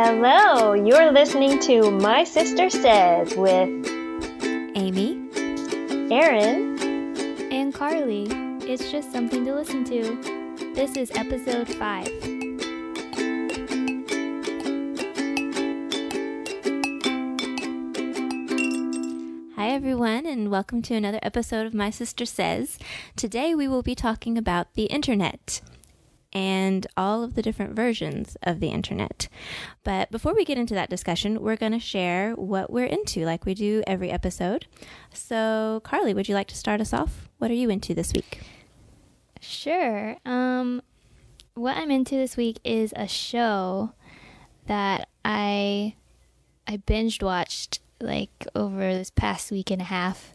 Hello, you're listening to My Sister Says with Amy, Erin, and Carly. It's just something to listen to. This is episode 5. Hi, everyone, and welcome to another episode of My Sister Says. Today we will be talking about the internet and all of the different versions of the internet. But before we get into that discussion, we're going to share what we're into like we do every episode. So, Carly, would you like to start us off? What are you into this week? Sure. Um, what I'm into this week is a show that I I binged watched like over this past week and a half.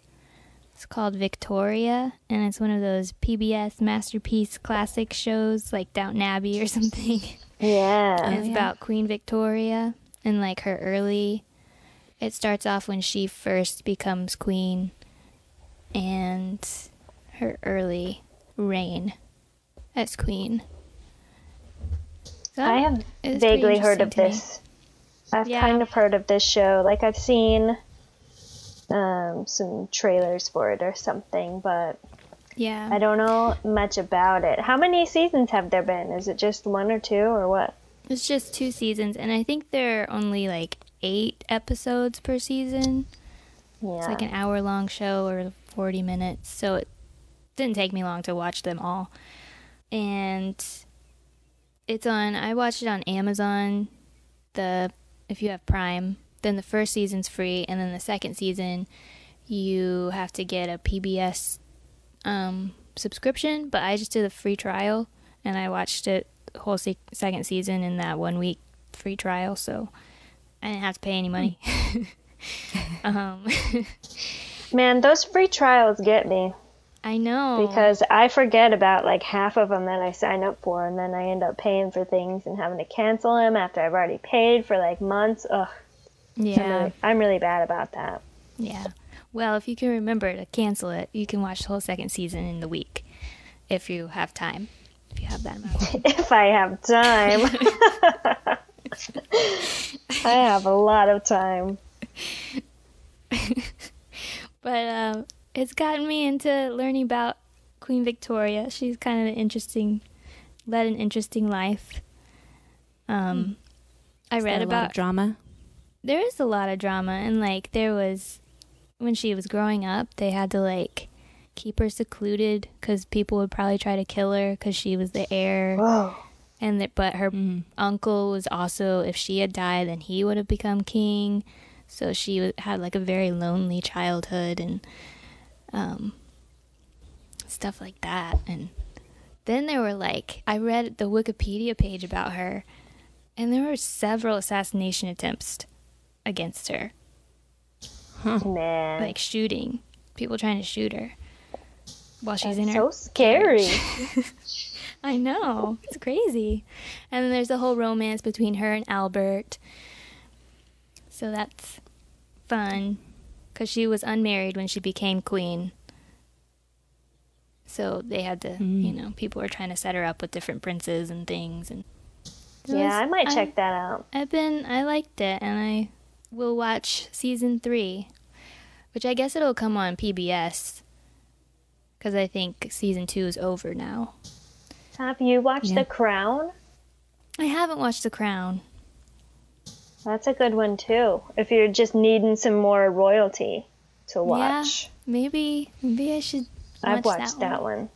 It's called Victoria, and it's one of those PBS masterpiece classic shows like Downton Abbey or something. yeah, and it's oh, yeah. about Queen Victoria and like her early. It starts off when she first becomes queen, and her early reign as queen. So I have vaguely heard of interesting to me. this. I've Yeah. kind of heard of this show. Like I've seen um, some trailers for it or something, but Yeah. I don't know much about it. How many seasons have there been? Is it just one or two or what? It's just two seasons, and I think there are only like eight episodes per season. Yeah. It's like an hour long show or 40 minutes, so it didn't take me long to watch them all. And it's on, I watched it on Amazon. The, if you have Prime, then the first season's free, and then the second season, you have to get a PBS um, subscription. But I just did a free trial, and I watched it the whole se- second season in that one week free trial, so I didn't have to pay any money. um, Man, those free trials get me I know because I forget about like half of them that I sign up for, and then I end up paying for things and having to cancel them after I've already paid for like months. Ugh, I'm yeah, really, I'm really bad about that. yeah. Well, if you can remember to cancel it, you can watch the whole second season in the week if you have time. If you have that amount. of time. If I have time. I have a lot of time. but um, it's gotten me into learning about Queen Victoria. She's kind of an interesting, led an interesting life. Um, I read about of drama. There is a lot of drama and like there was when she was growing up they had to like keep her secluded because people would probably try to kill her because she was the heir Whoa. and that but her Mm. uncle was also if she had died then he would have become king so she had like a very lonely childhood and um stuff like that and then there were like i read the wikipedia page about her and there were several assassination attempts against her Man. like shooting people trying to shoot her while she's in That's her so scary. I know. It's crazy. And then there's a whole romance between her and Albert. So that's fun because she was unmarried when she became queen. So they had to, Mm. you know, people were trying to set her up with different princes and things. And it yeah, was- I might check that out. I've been, I liked it, and I will watch season three, which I guess it'll come on PBS because I think season two is over now. Have you watched Yeah. The Crown? I haven't watched The Crown. That's a good one too. If you're just needing some more royalty to watch. Yeah, Maybe, maybe I should. I've watched that, one.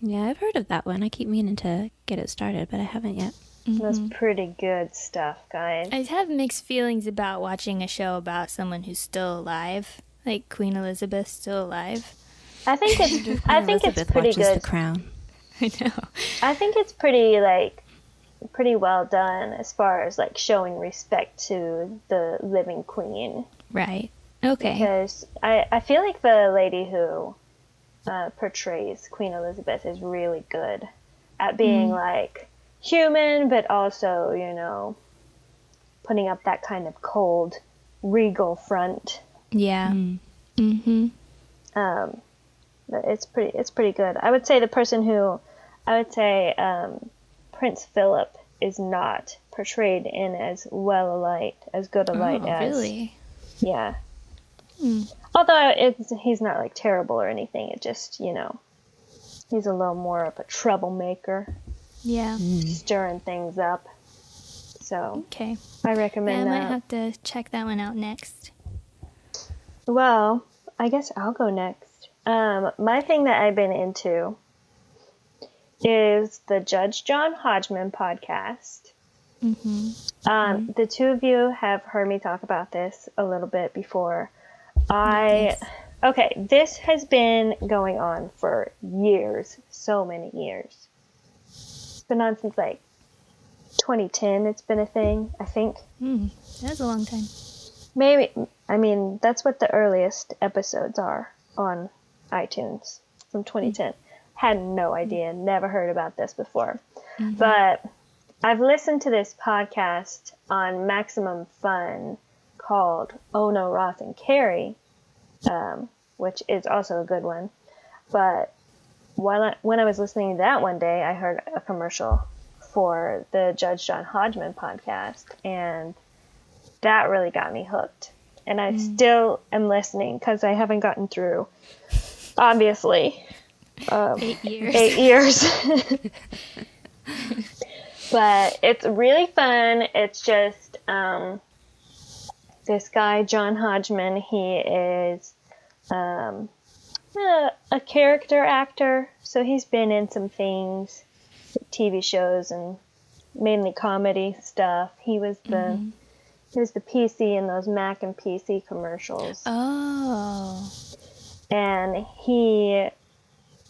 Yeah, I've heard of that one. I keep meaning to get it started, but I haven't yet. That's Mm-hmm. pretty good stuff, guys. I have mixed feelings about watching a show about someone who's still alive, like Queen Elizabeth still alive. I think it's I think Elizabeth it's pretty watches good. The Crown. I know. I think it's pretty like pretty well done as far as like showing respect to the living queen. Right. Okay. because I, I feel like the lady who uh, portrays Queen Elizabeth is really good at being like human, but also, you know, putting up that kind of cold, regal front. Yeah. Mm. Mm-hmm. Um, but it's pretty it's pretty good. I would say the person who I would say um, Prince Philip is not portrayed in as well a light, as good a light oh, as really? yeah. Hmm. Although it's, he's not like terrible or anything, it just you know he's a little more of a troublemaker, Yeah. stirring things up. So Okay. I recommend. I might that. have to check that one out next. Well, I guess I'll go next. Um, my thing that I've been into is the Judge John Hodgman podcast. Mm-hmm. Um, The two of you have heard me talk about this a little bit before. I Yes. okay, this has been going on for years, so many years. Been on since like 2010. It's been a thing, I think. Mm, that was a long time. Maybe I mean that's what the earliest episodes are on iTunes from 2010. Had no idea, never heard about this before. But I've listened to this podcast on Maximum Fun called Oh No Ross and Carrie, um, which is also a good one. But while I, when I was listening to that one day, I heard a commercial for the Judge John Hodgman podcast, and that really got me hooked. And I still am listening because I haven't gotten through, obviously, um, Eight years. eight years. but it's really fun. It's just um, this guy, John Hodgman, he is um, a, a character actor. So he's been in some things, TV shows, and mainly comedy stuff. He was the. He was the PC in those Mac and PC commercials Oh. and he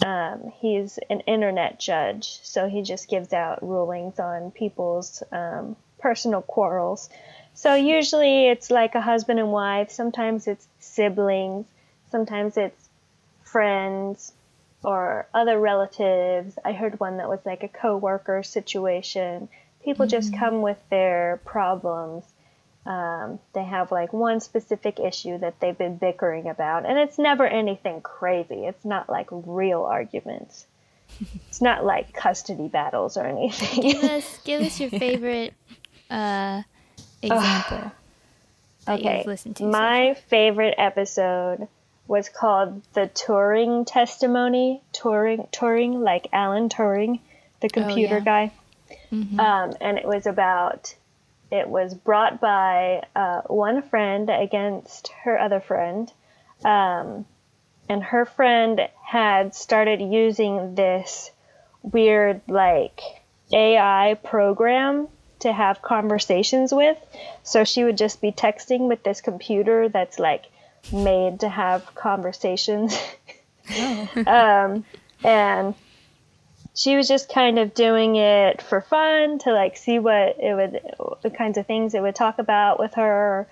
um, he's an internet judge, so he just gives out rulings on people's um, personal quarrels. So usually it's like a husband and wife. Sometimes it's siblings. Sometimes it's friends or other relatives. I heard one that was like a coworker situation. People just come with their problems um, they have like one specific issue that they've been bickering about, and it's never anything crazy. It's not like real arguments. it's not like custody battles or anything. Give us give us your favorite uh, example. okay, to so my favorite episode was called the Turing Testimony. Turing, Turing, like Alan Turing, the computer Oh, yeah. guy. Um, and it was about it was brought by uh, one friend against her other friend um, and her friend had started using this weird like ai program to have conversations with so she would just be texting with this computer that's like made to have conversations. Um, and she was just kind of doing it for fun to like see what it would the kinds of things it would talk about with her.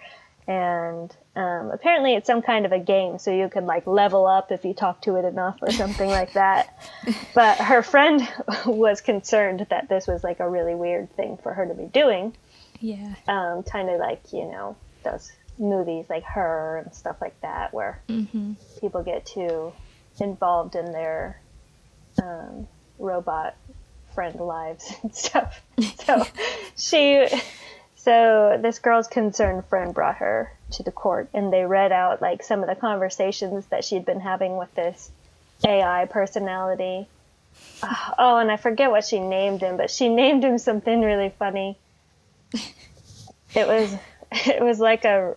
And um, apparently it's some kind of a game so you could like level up if you talk to it enough or something like that. But her friend was concerned that this was like a really weird thing for her to be doing. Yeah. um, kind of like you know those movies like her and stuff like that where Mm-hmm. people get too involved in their um, robot friend lives and stuff. So she, so this girl's concerned friend brought her to the court, and they read out like some of the conversations that she'd been having with this AI personality. Oh, and I forget what she named him, but she named him something really funny. It was, it was like a,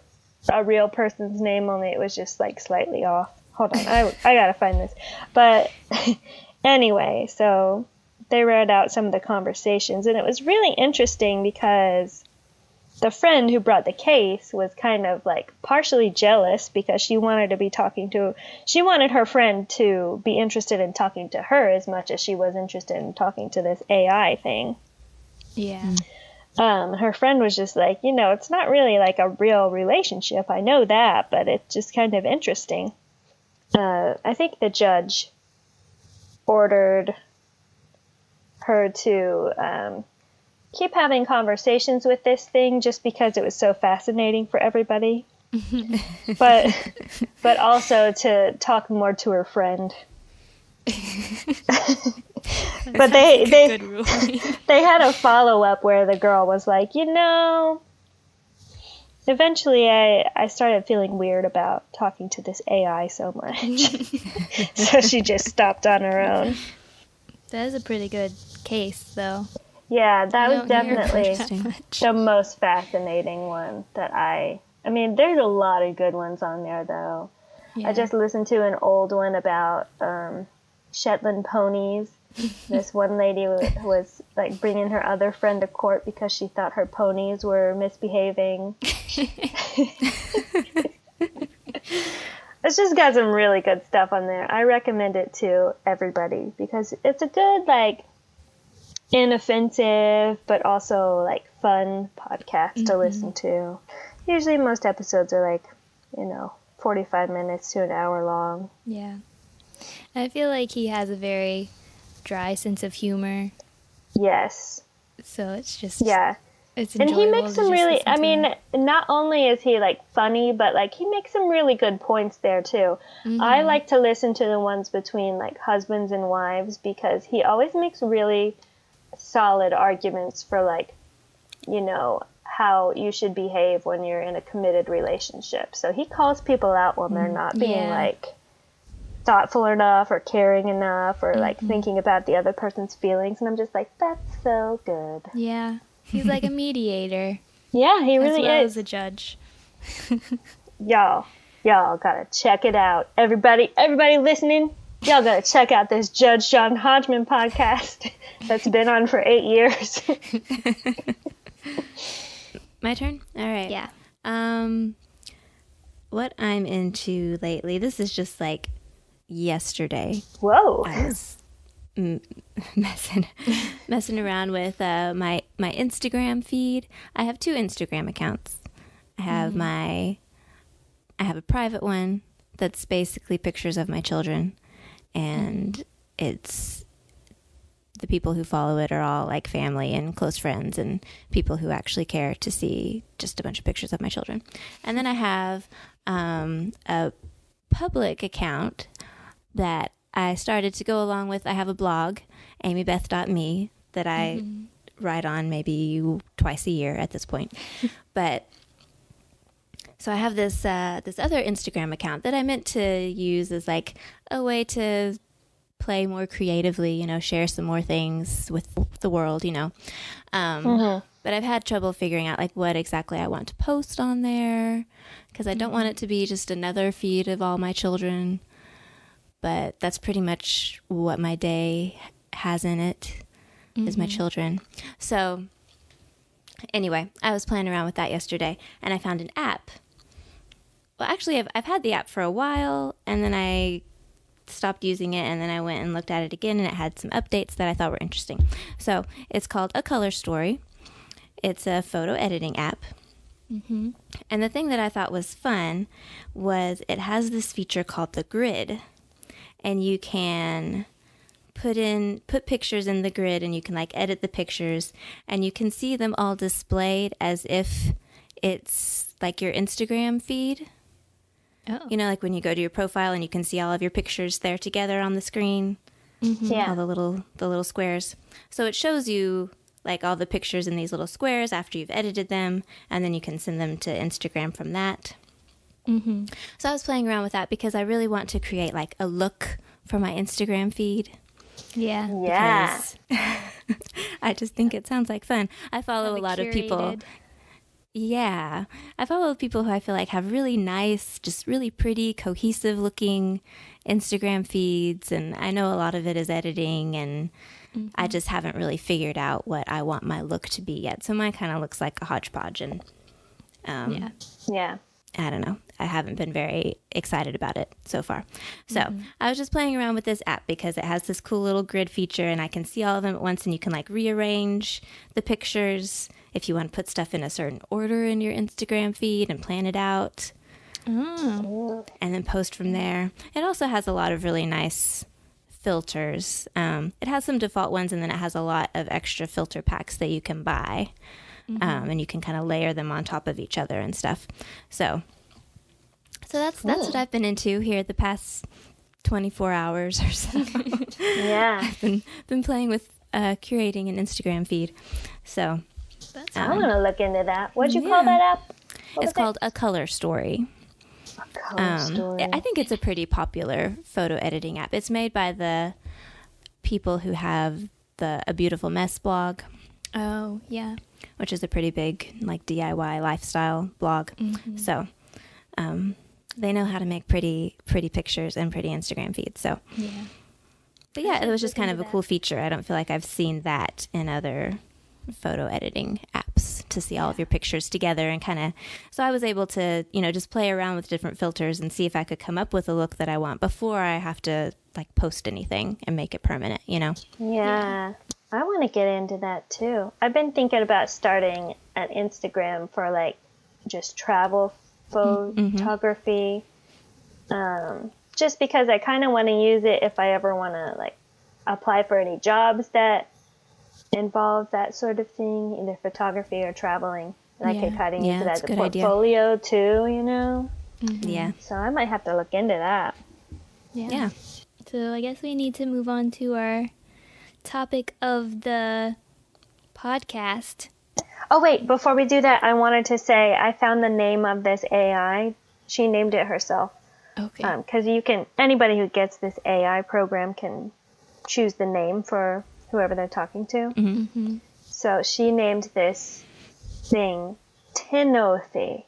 a real person's name, only it was just like slightly off. Hold on, I, I gotta find this. But anyway, so they read out some of the conversations, and it was really interesting because the friend who brought the case was kind of like partially jealous because she wanted to be talking to she wanted her friend to be interested in talking to her as much as she was interested in talking to this AI thing. Yeah. Mm. Um, her friend was just like, you know, it's not really like a real relationship. I know that, but it's just kind of interesting. Uh, I think the judge ordered her to um, keep having conversations with this thing just because it was so fascinating for everybody. but but also to talk more to her friend. but they they they had a follow up where the girl was like, you know, eventually I I started feeling weird about talking to this AI so much, so she just stopped on her own. that is a pretty good case, though. Yeah, that was definitely that the most fascinating one that I. I mean, there's a lot of good ones on there though. Yeah. I just listened to an old one about um, Shetland ponies. This one lady was like bringing her other friend to court because she thought her ponies were misbehaving. it's just got some really good stuff on there. I recommend it to everybody because it's a good like inoffensive but also like fun podcast to mm-hmm. listen to. Usually most episodes are like, you know, 45 minutes to an hour long. Yeah. I feel like he has a very dry sense of humor, Yes. so it's just Yeah. It's And he makes some really I mean, not only is he like funny, but like he makes some really good points there too. Mm-hmm. I like to listen to the ones between like husbands and wives because he always makes really solid arguments for like you know how you should behave when you're in a committed relationship. So he calls people out when they're not being Mm-hmm. Yeah. like thoughtful enough or caring enough or like Mm-hmm. thinking about the other person's feelings and I'm just like that's so good. yeah, he's like a mediator Yeah, he really well is. as a judge. y'all y'all gotta check it out everybody everybody listening y'all gotta check out this judge john hodgman podcast that's been on for eight years My turn? All right. Yeah. Um, what I'm into lately, this is just like yesterday. whoa I was m- messing messing around with uh, my my Instagram feed. I have two Instagram accounts. I have my I have a private one that's basically pictures of my children, and it's the people who follow it are all like family and close friends and people who actually care to see just a bunch of pictures of my children. And then I have um, a public account that I started to go along with. I have a blog, amybeth.me, that I write on maybe twice a year at this point. but so I have this uh, this other Instagram account that I meant to use as like a way to play more creatively, you know, share some more things with the world, you know. Um, But I've had trouble figuring out like what exactly I want to post on there because I don't want it to be just another feed of all my children. But that's pretty much what my day has in it is my mm-hmm. children. So anyway, I was playing around with that yesterday and I found an app. Well, actually, I've, I've had the app for a while and then I stopped using it and then I went and looked at it again and it had some updates that I thought were interesting. So it's called A Color Story. It's a photo editing app. Mm-hmm. And the thing that I thought was fun was it has this feature called the grid. And you can put in put pictures in the grid and you can like edit the pictures and you can see them all displayed as if it's like your Instagram feed. Oh. You know, like when you go to your profile and you can see all of your pictures there together on the screen, mm-hmm. all yeah the little the little squares. So it shows you like all the pictures in these little squares after you've edited them, and then you can send them to Instagram from that. Mm-hmm. So I was playing around with that because I really want to create like a look for my Instagram feed. Yeah. yeah I just think it sounds like fun. I follow Have a it lot of people. Yeah. I follow people who I feel like have really nice, just really pretty, cohesive looking Instagram feeds. And I know a lot of it is editing, and I just haven't really figured out what I want my look to be yet. So mine kind of looks like a hodgepodge. And um, Yeah. yeah I don't know. I haven't been very excited about it so far. So I was just playing around with this app because it has this cool little grid feature and I can see all of them at once and you can like rearrange the pictures if you want to put stuff in a certain order in your Instagram feed and plan it out Oh. and then post from there. It also has a lot of really nice filters. Um, it has some default ones and then it has a lot of extra filter packs that you can buy. Um, and you can kind of layer them on top of each other and stuff. So, so that's that's what I've been into here the past 24 hours or so. Yeah. I've been been playing with uh, curating an Instagram feed. So That's I Um, want to look into that. What'd you call that app? What it's called a color story. Color Um, Story. I think it's a pretty popular photo editing app. It's made by the people who have the A Beautiful Mess blog, Oh, yeah. which is a pretty big like DIY lifestyle blog. Mm-hmm. So um, they know how to make pretty pretty pictures and pretty Instagram feeds. So, Yeah. but yeah, it was just kind of a that. cool feature. I don't feel like I've seen that in other photo editing apps to see all of your pictures together and kind of so I was able to, you know, just play around with different filters and see if I could come up with a look that I want before I have to like post anything and make it permanent, you know. Yeah. I want to get into that too. I've been thinking about starting an Instagram for like just travel photography. Um, just because I kind of want to use it if I ever want to like apply for any jobs that involve that sort of thing, either photography or traveling. And I could kind of Yeah, use it as a a good idea. portfolio too, you know? Yeah. So I might have to look into that. Yeah. Yeah. So I guess we need to move on to our topic of the podcast. Oh wait, before we do that, I wanted to say I found the name of this AI. She named it herself Okay. because you can anybody who gets this AI program can choose the name for whoever they're talking to. mm-hmm. So she named this thing Tinmothy,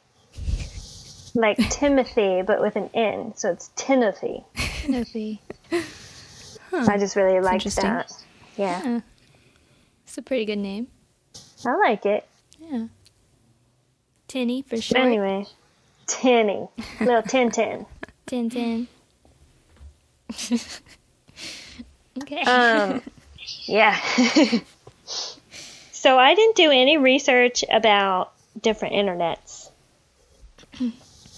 like Timothy, but with an N. So it's Tinmothy. Tinmothy. I just really like that. Yeah, Yeah. It's a pretty good name. I like it. Yeah. Tinny for But short. anyway, Tinny, little Tintin. Tintin. okay. Um, yeah. so I didn't do any research about different internets.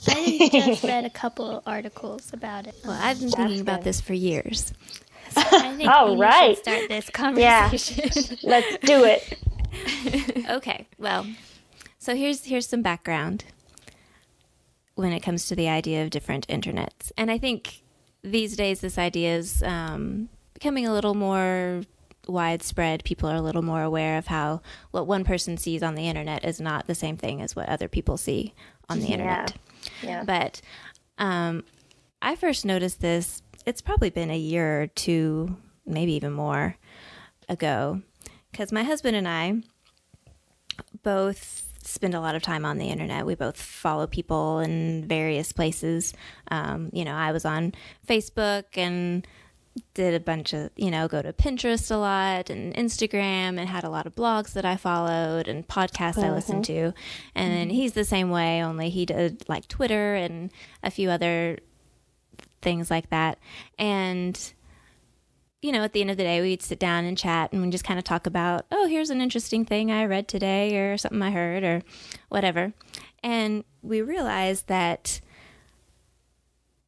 I just read a couple articles about it. Well, I've been thinking about this for years. I think All Amy right. should start this conversation. Yeah. Let's do it. okay, well, so here's here's some background when it comes to the idea of different internets, and I think these days this idea is um, becoming a little more widespread. People are a little more aware of how what one person sees on the internet is not the same thing as what other people see on the internet. Yeah. But um, I first noticed this, it's probably been a year or two, maybe even more ago, because my husband and I both spend a lot of time on the internet. We both follow people in various places. Um, you know, I was on Facebook and did a bunch of, you know, go to Pinterest a lot and Instagram and had a lot of blogs that I followed and podcasts I listened to. And then he's the same way, only he did like Twitter and a few other things like that. And you know, at the end of the day, we'd sit down and chat and we just kind of talk about, oh, here's an interesting thing I read today or something I heard or whatever. And we realized that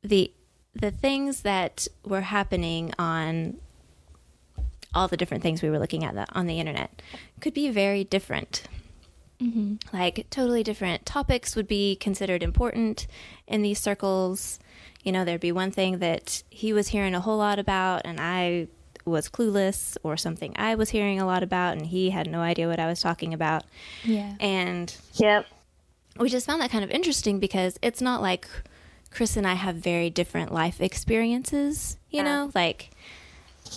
the the things that were happening on all the different things we were looking at the, on the internet could be very different. Mm-hmm. Like totally different topics would be considered important in these circles. You know, there'd be one thing that he was hearing a whole lot about, and I was clueless, or something I was hearing a lot about, and he had no idea what I was talking about. yeah. And Yep. we just found that kind of interesting because it's not like Chris and I have very different life experiences, you know? Like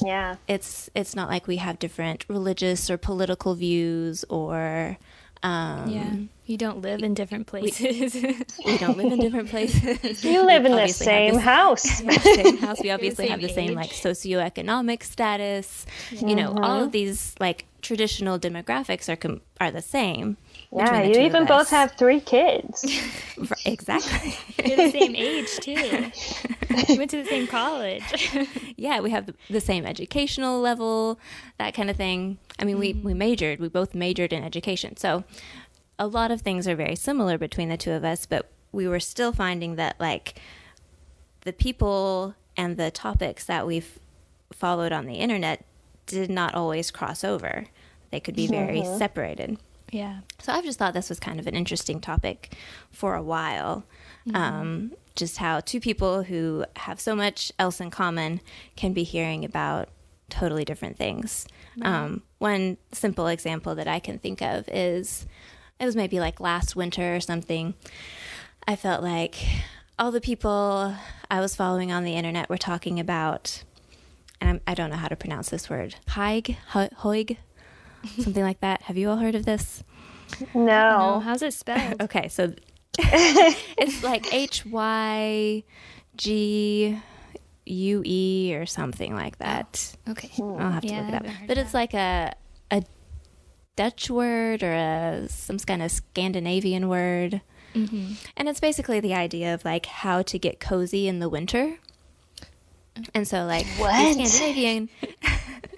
Yeah. it's it's not like we have different religious or political views or um Yeah. You don't live in different places. we don't live in different places. You live in the same this- house. the same house. We obviously same have the same age. like socioeconomic status. You know, all of these like traditional demographics are com- are the same. Yeah, the you two of even us. both have three kids. Exactly. You're the same age too. You went to the same college. yeah, we have the, the same educational level, that kind of thing. I mean, we we mm-hmm. majored. We both majored in education, so a lot of things are very similar between the two of us. But we were still finding that like the people and the topics that we've followed on the internet did not always cross over. They could be very mm-hmm. separated. Yeah. So I've just thought this was kind of an interesting topic for a while. Um, just how two people who have so much else in common can be hearing about totally different things. Um, one simple example that I can think of is it was maybe like last winter or something. I felt like all the people I was following on the internet were talking about, and I'm, I don't know how to pronounce this word, Haig, Ho- Hoig, something like that. Have you all heard of this? Oh, No. how's it spelled? Okay, so it's like H Y G U E or something like that. Okay. I'll have to Yeah, look it up. But of it's like a a Dutch word or a some kind of Scandinavian word. Mm-hmm. And it's basically the idea of like how to get cozy in the winter. And so like What? Scandinavian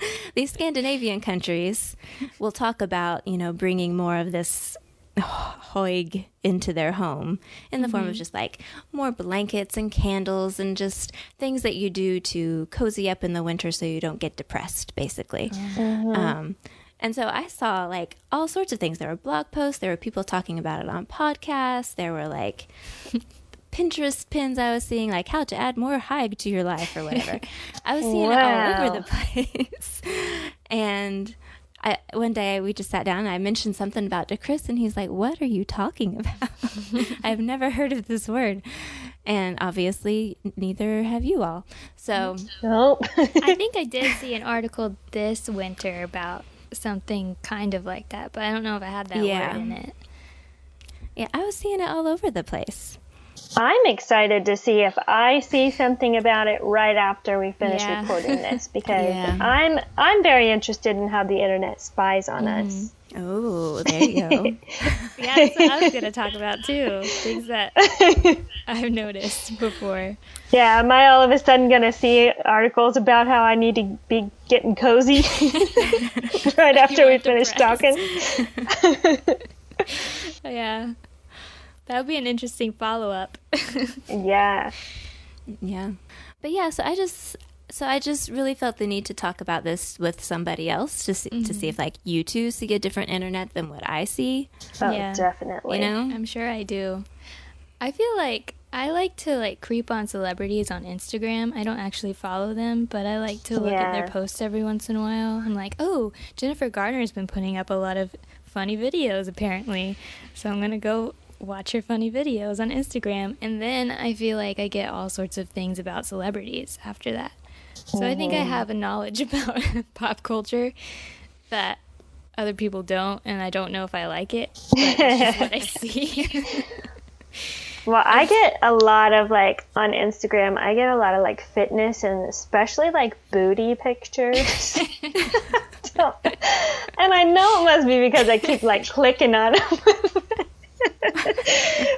these Scandinavian countries will talk about, you know, bringing more of this hoig into their home in the form of just like more blankets and candles and just things that you do to cozy up in the winter so you don't get depressed basically. Um, and so I saw like all sorts of things. There were blog posts, there were people talking about it on podcasts, there were like Pinterest pins I was seeing, like how to add more hike to your life or whatever. I was seeing it all over the place. and I, one day we just sat down and I mentioned something about to Chris, and he's like, What are you talking about? I've never heard of this word. And obviously, neither have you all. So, Nope. I think I did see an article this winter about something kind of like that, but I don't know if I had that Yeah. word in it. yeah, I was seeing it all over the place. I'm excited to see if I see something about it right after we finish Yeah. recording this because Yeah. I'm I'm very interested in how the internet spies on mm-hmm. us. Oh, there you go. Yeah, that's what I was going to talk about too. Things that I've noticed before. Yeah, am I all of a sudden gonna see articles about how I need to be getting cozy right after we finish talking? Yeah. That would be an interesting follow up. Yeah. Yeah. But yeah, so I just so I just really felt the need to talk about this with somebody else to see, to see mm-hmm. if like you two see a different internet than what I see, Oh, Yeah. definitely. you know? I'm sure I do. I feel like I like to like creep on celebrities on Instagram. I don't actually follow them, but I like to look at their Yeah. posts every once in a while. I'm like, oh, Jennifer Garner's been putting up a lot of funny videos apparently, so I'm gonna go watch her funny videos on Instagram, and then I feel like I get all sorts of things about celebrities after that. So I think I mm-hmm. have a knowledge about pop culture that other people don't, and I don't know if I like it, but it's just what I see. Well, I get a lot of like on Instagram. I get a lot of like fitness and especially like booty pictures. And I know it must be because I keep like clicking on them.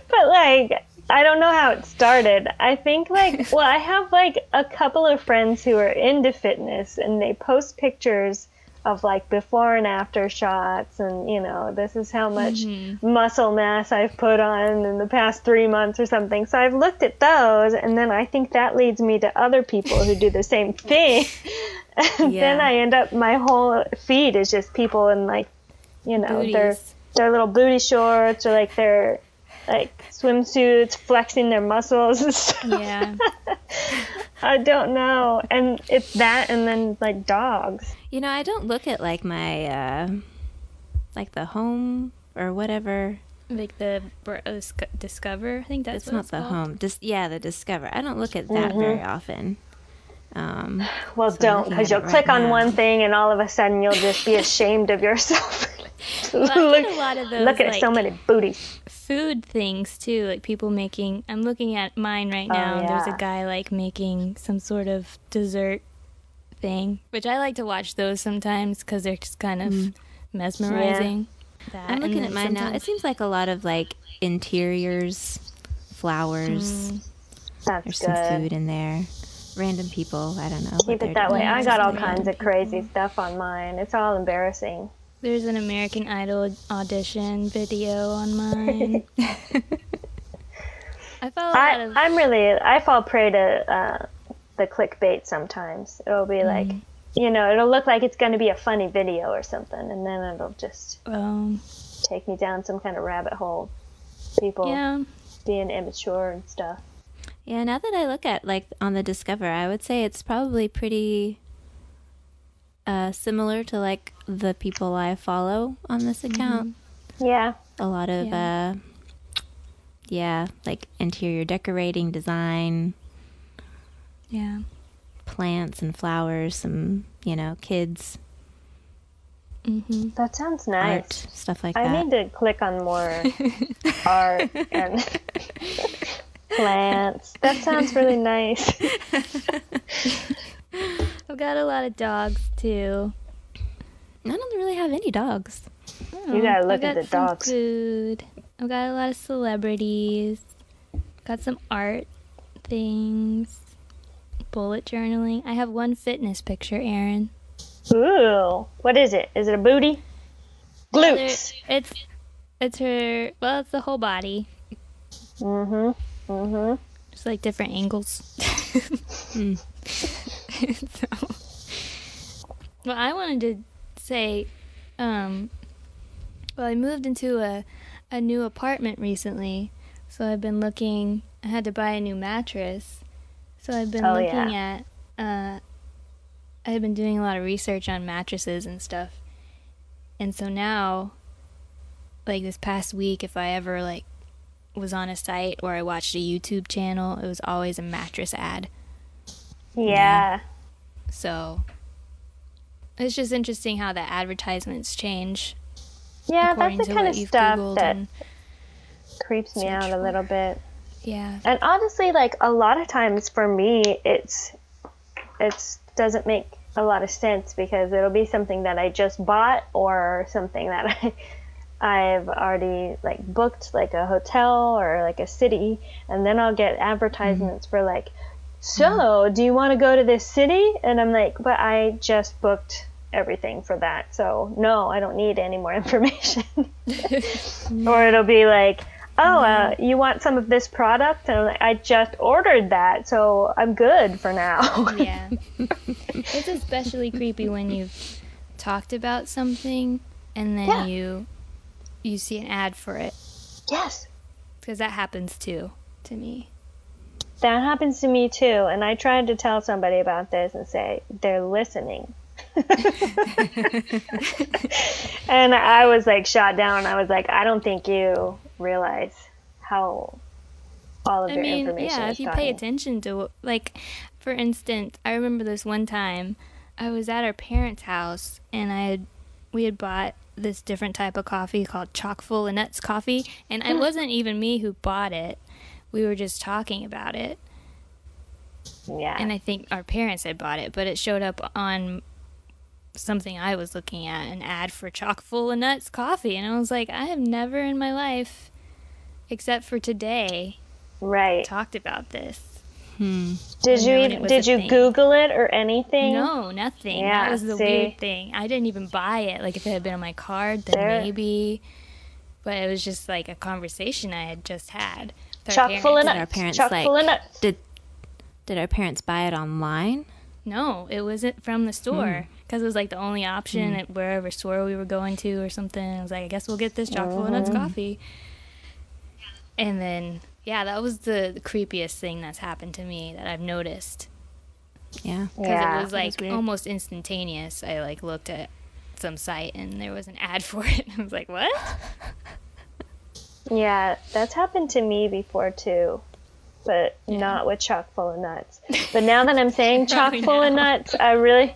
but like, I don't know how it started. I think like, well, I have like a couple of friends who are into fitness and they post pictures of like before and after shots and you know this is how much mm-hmm. muscle mass I've put on in the past 3 months or something. So I've looked at those and then I think that leads me to other people who do the same thing. and then I end up my whole feed is just people in like you know Booties. Their little booty shorts or like their like swimsuits flexing their muscles and stuff. yeah. I don't know. And it's that and then like dogs. You know, I don't look at like my uh like the home or whatever. Like the br- uh, Sc- Discover, I think that's It's what not it's the called. home. Dis- yeah, the Discover. I don't look at that very often. Um Well, So don't, because you'll it click right on one thing and all of a sudden you'll just be ashamed of yourself. Well, look get a lot of those look at like, so many booties. food things too, like people making. I'm looking at mine right Oh, now. There's a guy like making some sort of dessert thing, which I like to watch those sometimes because they're just kind of mm. mesmerizing. That, I'm looking then at mine now. It seems like a lot of like interiors, flowers. Hmm. That's There's some food in there. Random people. I don't know. Keep it that way. I got all kinds of crazy stuff on mine. It's all embarrassing. There's an American Idol audition video on mine. I follow I, of I'm really, I fall prey to uh, the clickbait sometimes. It'll be like, Mm-hmm. you know, it'll look like it's going to be a funny video or something, and then it'll just, um, take me down some kind of rabbit hole. People Yeah. being immature and stuff. Yeah, now that I look at like on the Discover, I would say it's probably pretty uh, similar to like the people I follow on this account. Yeah. A lot of Yeah. uh yeah, like interior decorating, design, Yeah. plants and flowers, some, you know, kids Mm-hmm. That sounds art, nice. stuff like I that. need to click on more art and plants. That sounds really nice. I've got a lot of dogs too. I don't really have any dogs. You gotta I've look at got the some dogs. Food. I've got a lot of celebrities. Got some art things. Bullet journaling. I have one fitness picture, Erin. Ooh, what is it? Is it a booty? Glutes. It's it's her. Well, it's the whole body. Mm-hmm. Mm-hmm. Just like different angles. Mm. so, well, I wanted to say, um, well, I moved into a a new apartment recently, so I've been looking. I had to buy a new mattress, so I've been Oh, looking at. Uh, I've been doing a lot of research on mattresses and stuff, and so now, like this past week, if I ever like was on a site or I watched a YouTube channel, it was always a mattress ad. Yeah. So it's just interesting how the advertisements change Yeah, that's the kind of stuff that creeps me out a little bit. yeah. And honestly, like a lot of times for me, it's it's doesn't make a lot of sense because it'll be something that I just bought or something that I I've already like booked like a hotel or like a city and then I'll get mm-hmm. advertisements for like so do you want to go to this city? And I'm like but I just booked everything for that so no I don't need any more information. Or it'll be like oh uh, you want some of this product? And I'm like I just ordered that so I'm good for now. Yeah. it's especially creepy when you've talked about something and then Yeah. you you see an ad for it. Yes. Because that happens too to me. That happens to me too, and I tried to tell somebody about this and say they're listening. and I was like shot down. I was like, I don't think you realize how all of I your mean, information yeah, if you gotten. pay attention to like for instance, I remember this one time I was at our parents' house and I had we had bought this different type of coffee called chock full of nuts coffee and it hmm. wasn't even me who bought it. We were just talking about it Yeah. and I think our parents had bought it, but it showed up on something I was looking at, an ad for chock full of nuts coffee, and I was like, I have never in my life, except for today, right. talked about this. Hmm. Did you even, did you thing. Google it or anything? No, nothing. Yeah, that was the see? weird thing. I didn't even buy it. Like if it had been on my card, then There- maybe. But it was just like a conversation I had just had. With our Chock full of parents. Did our parents, Chock like- full of nuts. Did did our parents buy it online? No, it wasn't from the store hmm. because it was like the only option hmm. at wherever store we were going to or something. I was like, I guess we'll get this chock full of nuts oh. coffee. And then, yeah, that was the, the creepiest thing that's happened to me that I've noticed Yeah. because Yeah. it was like weird. almost instantaneous. I like looked at some site and there was an ad for it. I was like, what? Yeah, that's happened to me before too, but not with chock full of nuts. But now that I'm saying chock full of nuts, I really,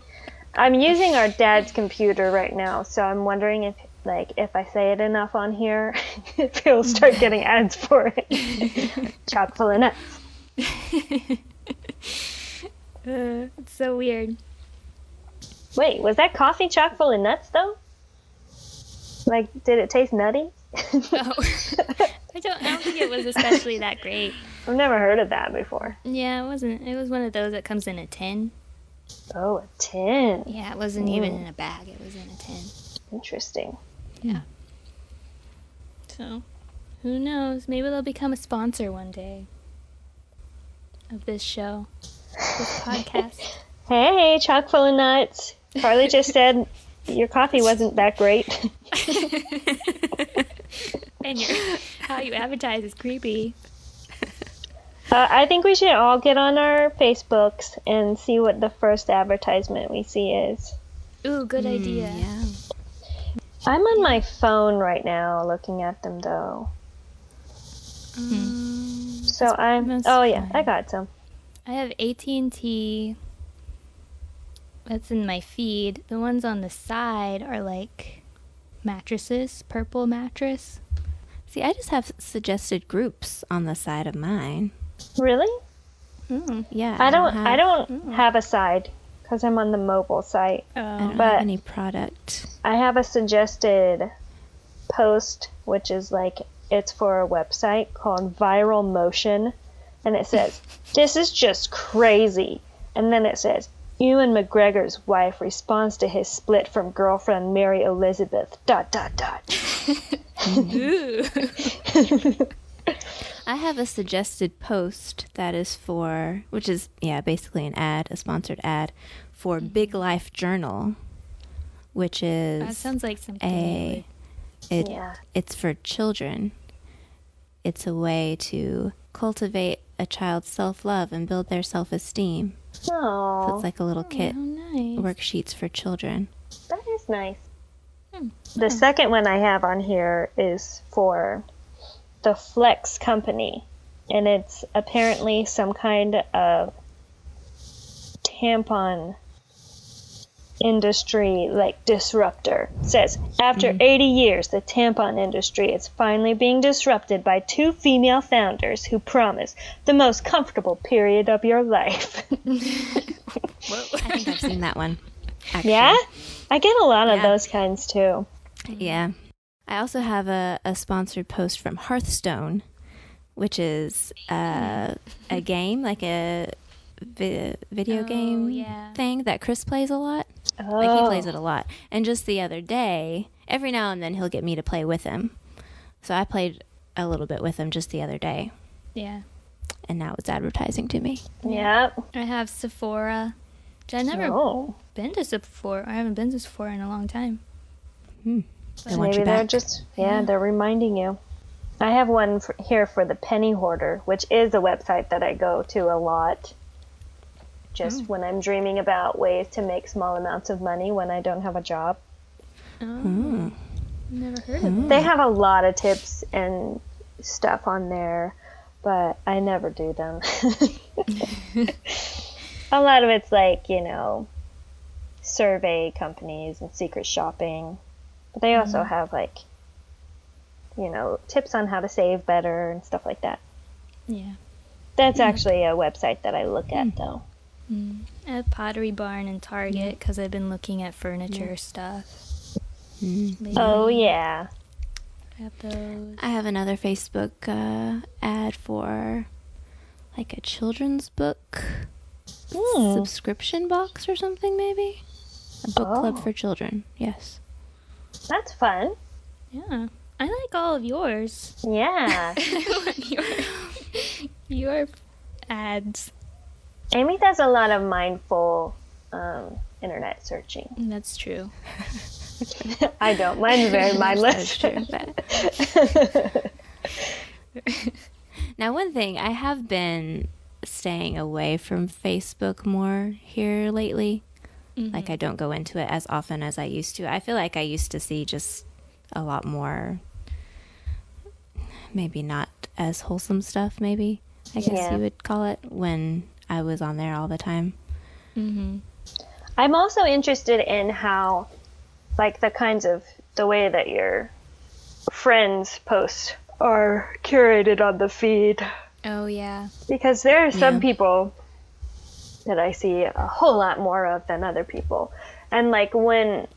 I'm using our dad's computer right now, so I'm wondering if, like, if I say it enough on here, if he'll start getting ads for it. chock full of nuts. Uh, it's so weird. Wait, was that coffee chock full of nuts though? Like, did it taste nutty? Oh. I don't. I don't think it was especially that great. I've never heard of that before. Yeah, it wasn't. It was one of those that comes in a tin. Oh, a tin. Yeah, it wasn't even mm. in a bag. It was in a tin. Interesting. Yeah. So, who knows? Maybe they'll become a sponsor one day of this show, this podcast. Hey, chock full of nuts. Carly just said your coffee wasn't that great. And your how you advertise is creepy. Uh, I think we should all get on our Facebooks and see what the first advertisement we see is. Ooh, good Mm, idea. yeah. I'm on my phone right now looking at them though. So I'm. that's Oh yeah, I got some. I have AT and T. That's in my feed. The ones on the side are like mattresses, purple mattress. See, I just have suggested groups on the side of mine. Really? Mm. Yeah. I don't. I have, don't have a side because I'm on the mobile site. I Oh. don't but- have any product. I have a suggested post, which is like it's for a website called Viral Motion, and it says, "This is just crazy," and then it says. Ewan McGregor's wife responds to his split from girlfriend Mary Elizabeth. Dot dot dot. I have a suggested post that is for, which is, yeah, basically an ad, a sponsored ad for mm-hmm. Big Life Journal, which is That sounds like something. a, it, Yeah. it's for children. It's a way to cultivate a child's self love and build their self esteem. So it's like a little kit, Oh, nice. worksheets for children. that is nice. Hmm. The second one I have on here is for the Flex Company, and it's apparently some kind of tampon industry like disruptor. It says after 80 years, the tampon industry is finally being disrupted by two female founders who promise the most comfortable period of your life. I think I've seen that one. Actually. yeah, I get a lot of those kinds too. Yeah. I also have a, a sponsored post from Hearthstone, which is uh, a game, like a vi- video Oh, game yeah. thing that Chris plays a lot. Oh. Like he plays oh. it a lot. And just the other day, every now and then he'll get me to play with him. So I played a little bit with him just the other day, Yeah. and now it's advertising to me. Yep. I have Sephora. which I've never Oh. been to Sephora. I haven't been to Sephora in a long time. Hmm. They Maybe they're back. just yeah, they're reminding you. I have one for, here for the Penny Hoarder, which is a website that I go to a lot. Just Hmm. when I'm dreaming about ways to make small amounts of money when I don't have a job. Oh, Mm. never heard of it. They have a lot of tips and stuff on there, but I never do them. a lot of it's like, you know, survey companies and secret shopping. But they also have like you know, tips on how to save better and stuff like that. Yeah. That's actually a website that I look at though. I have Pottery Barn and Target because I've been looking at furniture stuff. Mm. lately. Oh yeah. I have those. I have another Facebook uh, ad for like a children's book Hmm. subscription box or something, maybe? A book club Oh. for children, yes. That's fun. Yeah. I like all of yours. Yeah. your, your ads. Amy does a lot of mindful um, internet searching. That's true. I don't. Mine's very mindless. That's true. But now, one thing I have been staying away from Facebook more here lately. Like I don't go into it as often as I used to. I feel like I used to see just a lot more, maybe not as wholesome stuff. Maybe I guess Yeah. you would call it when I was on there all the time. Mm-hmm. I'm also interested in how, like, the kinds of the way that your friends' posts are curated on the feed. Oh, yeah. Because there are some Yeah. people that I see a whole lot more of than other people. And, like, when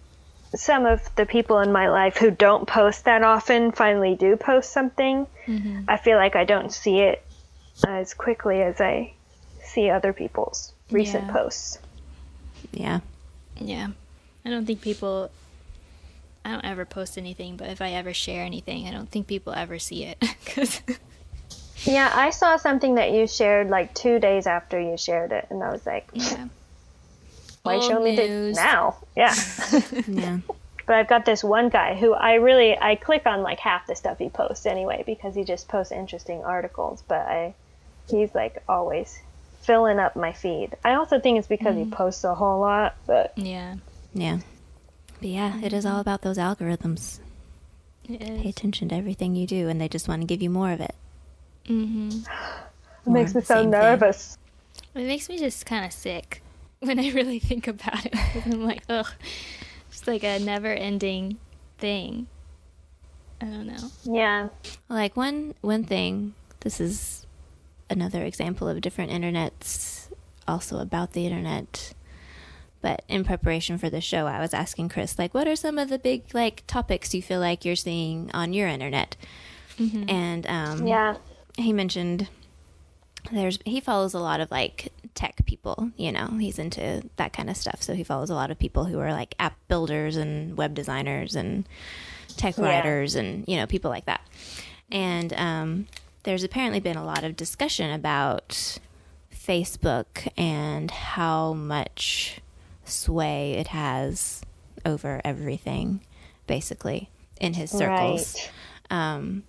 some of the people in my life who don't post that often finally do post something, Mm-hmm. I feel like I don't see it as quickly as I see other people's recent Yeah. posts. Yeah. Yeah. I don't think people. I don't ever post anything, but if I ever share anything, I don't think people ever see it. Cause Yeah, I saw something that you shared like two days after you shared it, and I was like, yeah. why Old show me this news. now? Yeah. Yeah. But I've got this one guy who I really I click on like half the stuff he posts anyway because he just posts interesting articles. But I he's like always filling up my feed. I also think it's because he posts a whole lot. But Yeah. Yeah. But yeah, it is all about those algorithms. It Pay attention to everything you do, and they just want to give you more of it. Mm-hmm. it makes me so same thing. nervous. It makes me just kind of sick when I really think about it. I'm like, ugh, it's like a never-ending thing. I don't know. Yeah. Like one one thing, this is another example of different internets, also about the internet. But in preparation for the show, I was asking Chris, like, what are some of the big like topics you feel like you're seeing on your internet? And um, Yeah. he mentioned there's he follows a lot of like tech people you know he's into that kind of stuff so he follows a lot of people who are like app builders and web designers and tech Yeah. writers and you know people like that and um, there's apparently been a lot of discussion about facebook and how much sway it has over everything basically in his circles Right. um,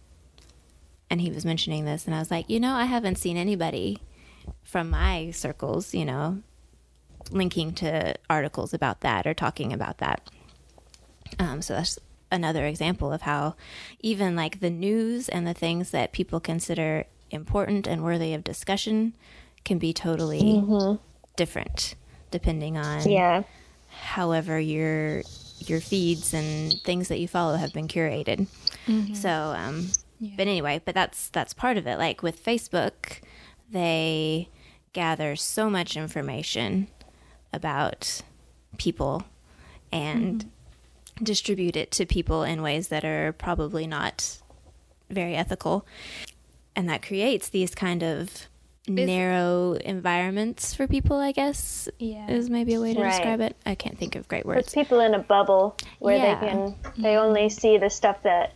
and he was mentioning this, and I was like, you know, I haven't seen anybody from my circles, you know, linking to articles about that or talking about that. Um, so that's another example of how even like the news and the things that people consider important and worthy of discussion can be totally mm-hmm. different depending on Yeah. however your your feeds and things that you follow have been curated. Mm-hmm. So, um, but anyway, but that's that's part of it. Like with Facebook, they gather so much information about people and mm-hmm. Distribute it to people in ways that are probably not very ethical, and that creates these kind of narrow environments for people. I guess Yeah. is maybe a way to Right. describe it. I can't think of great puts words. people in a bubble where Yeah. they can they mm-hmm. only see the stuff that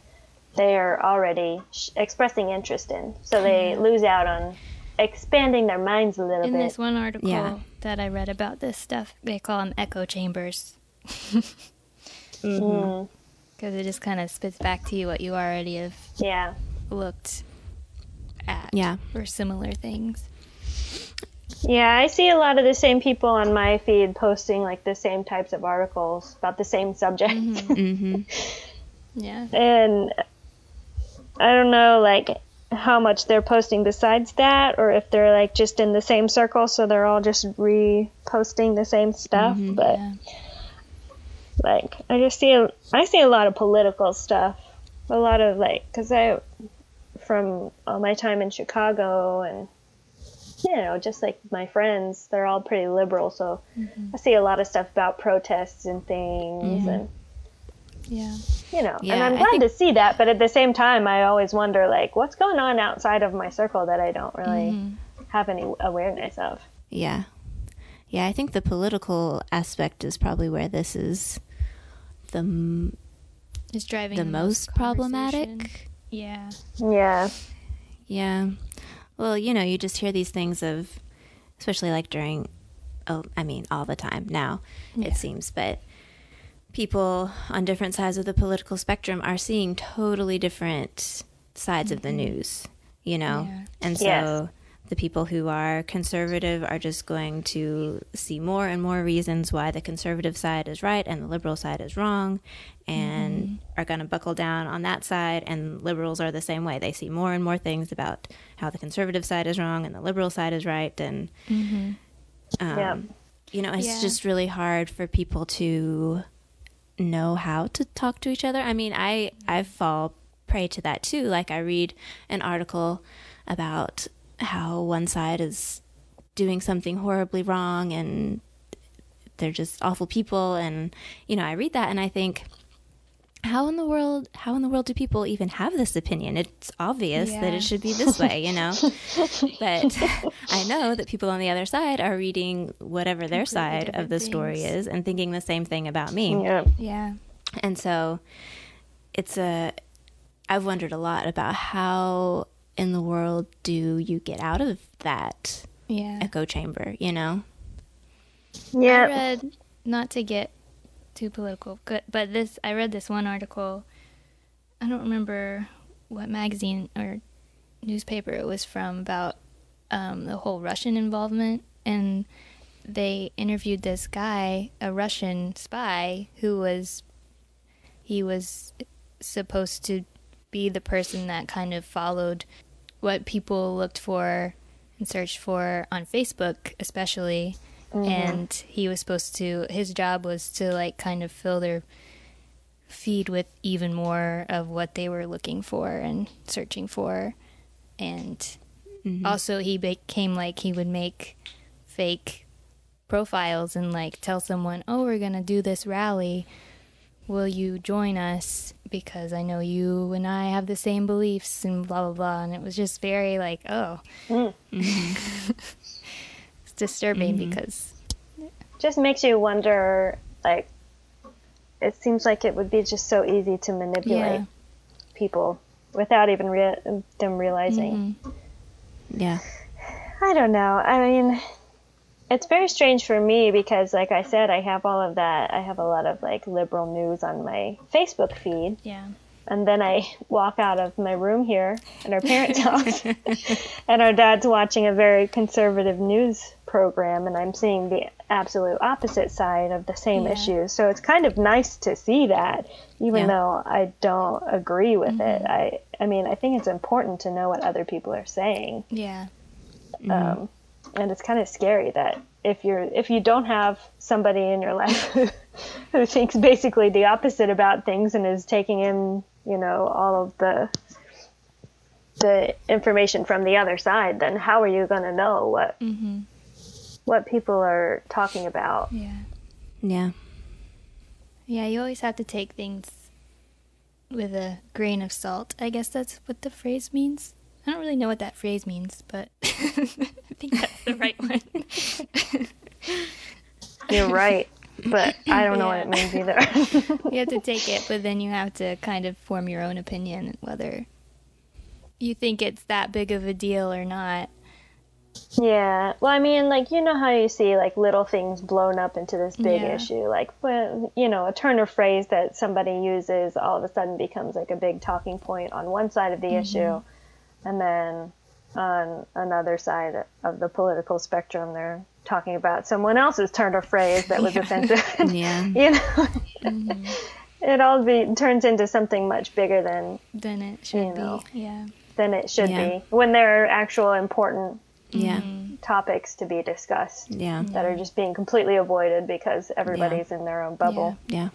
they are already sh- expressing interest in so they lose out on expanding their minds a little In bit this one article Yeah. that I read about this stuff, they call them echo chambers Mm, because it just kind of spits back to you what you already have yeah looked at Yeah. or similar things. yeah i see a lot of the same people on my feed posting like the same types of articles about the same subject hmm Yeah. and i don't know like how much they're posting besides that or if they're like just in the same circle so they're all just reposting the same stuff but Yeah. Like I just see a, I see a lot of political stuff, a lot of like because I from all my time in Chicago and you know just like my friends they're all pretty liberal so mm-hmm. I see a lot of stuff about protests and things mm-hmm. and Yeah. you know Yeah, and I'm glad think- to see that but at the same time I always wonder like what's going on outside of my circle that I don't really mm-hmm. have any awareness of. Yeah. Yeah, I think the political aspect is probably where this is the m- It's driving the most conversation. problematic. Yeah. Yeah. Yeah. Well, you know, you just hear these things of, especially like during, oh, I mean, all the time now, Yeah. it seems, but people on different sides of the political spectrum are seeing totally different sides of the mm-hmm. news, you know? Yeah. And so Yes. The people who are conservative are just going to see more and more reasons why the conservative side is right and the liberal side is wrong and are going to buckle down on that side. And liberals are the same way. They see more and more things about how the conservative side is wrong and the liberal side is right. And um, Yeah. you know it's Yeah. just really hard for people to know how to talk to each other. I mean i i fall prey to that too. Like i read an article about how one side is doing something horribly wrong and they're just awful people. And you know i read that and i think how in the world how in the world do people even have this opinion? It's obvious that it should be this way you know? But i know that people on the other side are reading whatever their side of different the story is and thinking the same thing about me. Yeah. Yeah. and so it's a I've wondered a lot about how in the world do you get out of that Yeah. echo chamber, you know? Yeah. I Yeah. read not to get too political. But this I read this one article. I don't remember what magazine or newspaper it was from about um, the whole Russian involvement, and they interviewed this guy, a Russian spy, who was he was supposed to be the person that kind of followed what people looked for and searched for on Facebook, especially. Mm-hmm. And he was supposed to, his job was to like kind of fill their feed with even more of what they were looking for and searching for. And mm-hmm. also, he became like he would make fake profiles and like tell someone, oh, we're going to do this rally. Will you join us? Because I know you and I have the same beliefs and blah, blah, blah. And it was just very like, oh. Mm. it's disturbing mm-hmm. because, Just makes you wonder, like, it seems like it would be just so easy to manipulate yeah. people without even rea- them realizing. Mm-hmm. Yeah. I don't know. I mean, it's very strange for me because, like I said, I have all of that. I have a lot of like liberal news on my Facebook feed, yeah. and then I walk out of my room here, and our parents' house, and our dad's watching a very conservative news program, and I'm seeing the absolute opposite side of the same Yeah. issue. So it's kind of nice to see that, even Yeah. though I don't agree with it. I, I mean, I think it's important to know what other people are saying Yeah. um, and it's kind of scary that if you're if you don't have somebody in your life who, who thinks basically the opposite about things and is taking in you know all of the the information from the other side then how are you going to know what Mm-hmm. what people are talking about Yeah. Yeah. Yeah, you always have to take things with a grain of salt. I guess that's what the phrase means. I don't really know what that phrase means, but I think that's the right one. you're right but i don't know what it means either you have to take it, but then you have to kind of form your own opinion whether you think it's that big of a deal or not. Yeah. Well, I mean, like you know how you see like little things blown up into this big Yeah. issue, like when you know a turn of phrase that somebody uses all of a sudden becomes like a big talking point on one side of the mm-hmm. issue, and then on another side of the political spectrum, they're talking about someone else's turn of phrase that was offensive. Yeah. you know, mm-hmm. it all be turns into something much bigger than Then it should You know. be. Yeah. than it should Yeah. be when there are actual important Yeah. Mm-hmm. topics to be discussed. Yeah. that are mm-hmm. just being completely avoided because everybody's in their own bubble. Yeah.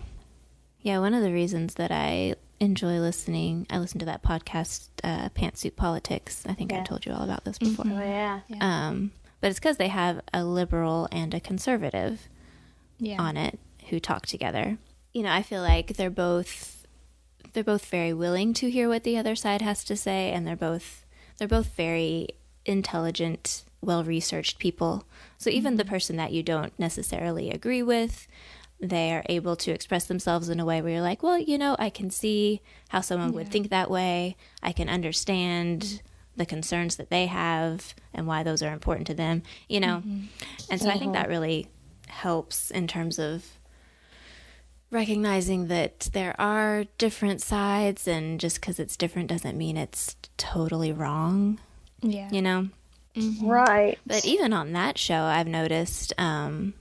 Yeah, one of the reasons that I enjoy listening, I listen to that podcast, uh, Pantsuit Politics. I think I told you all about this before. Oh, yeah. Um, but it's because they have a liberal and a conservative Yeah. on it who talk together. You know, I feel like they're both they're both very willing to hear what the other side has to say and they're both they're both very intelligent, well-researched people. So even the person that you don't necessarily agree with, they are able to express themselves in a way where you're like, well, you know, I can see how someone would think that way. I can understand the concerns that they have and why those are important to them, you know. And so I think that really helps in terms of recognizing that there are different sides and just because it's different doesn't mean it's totally wrong, Yeah. you know. Right. But even on that show, I've noticed, um,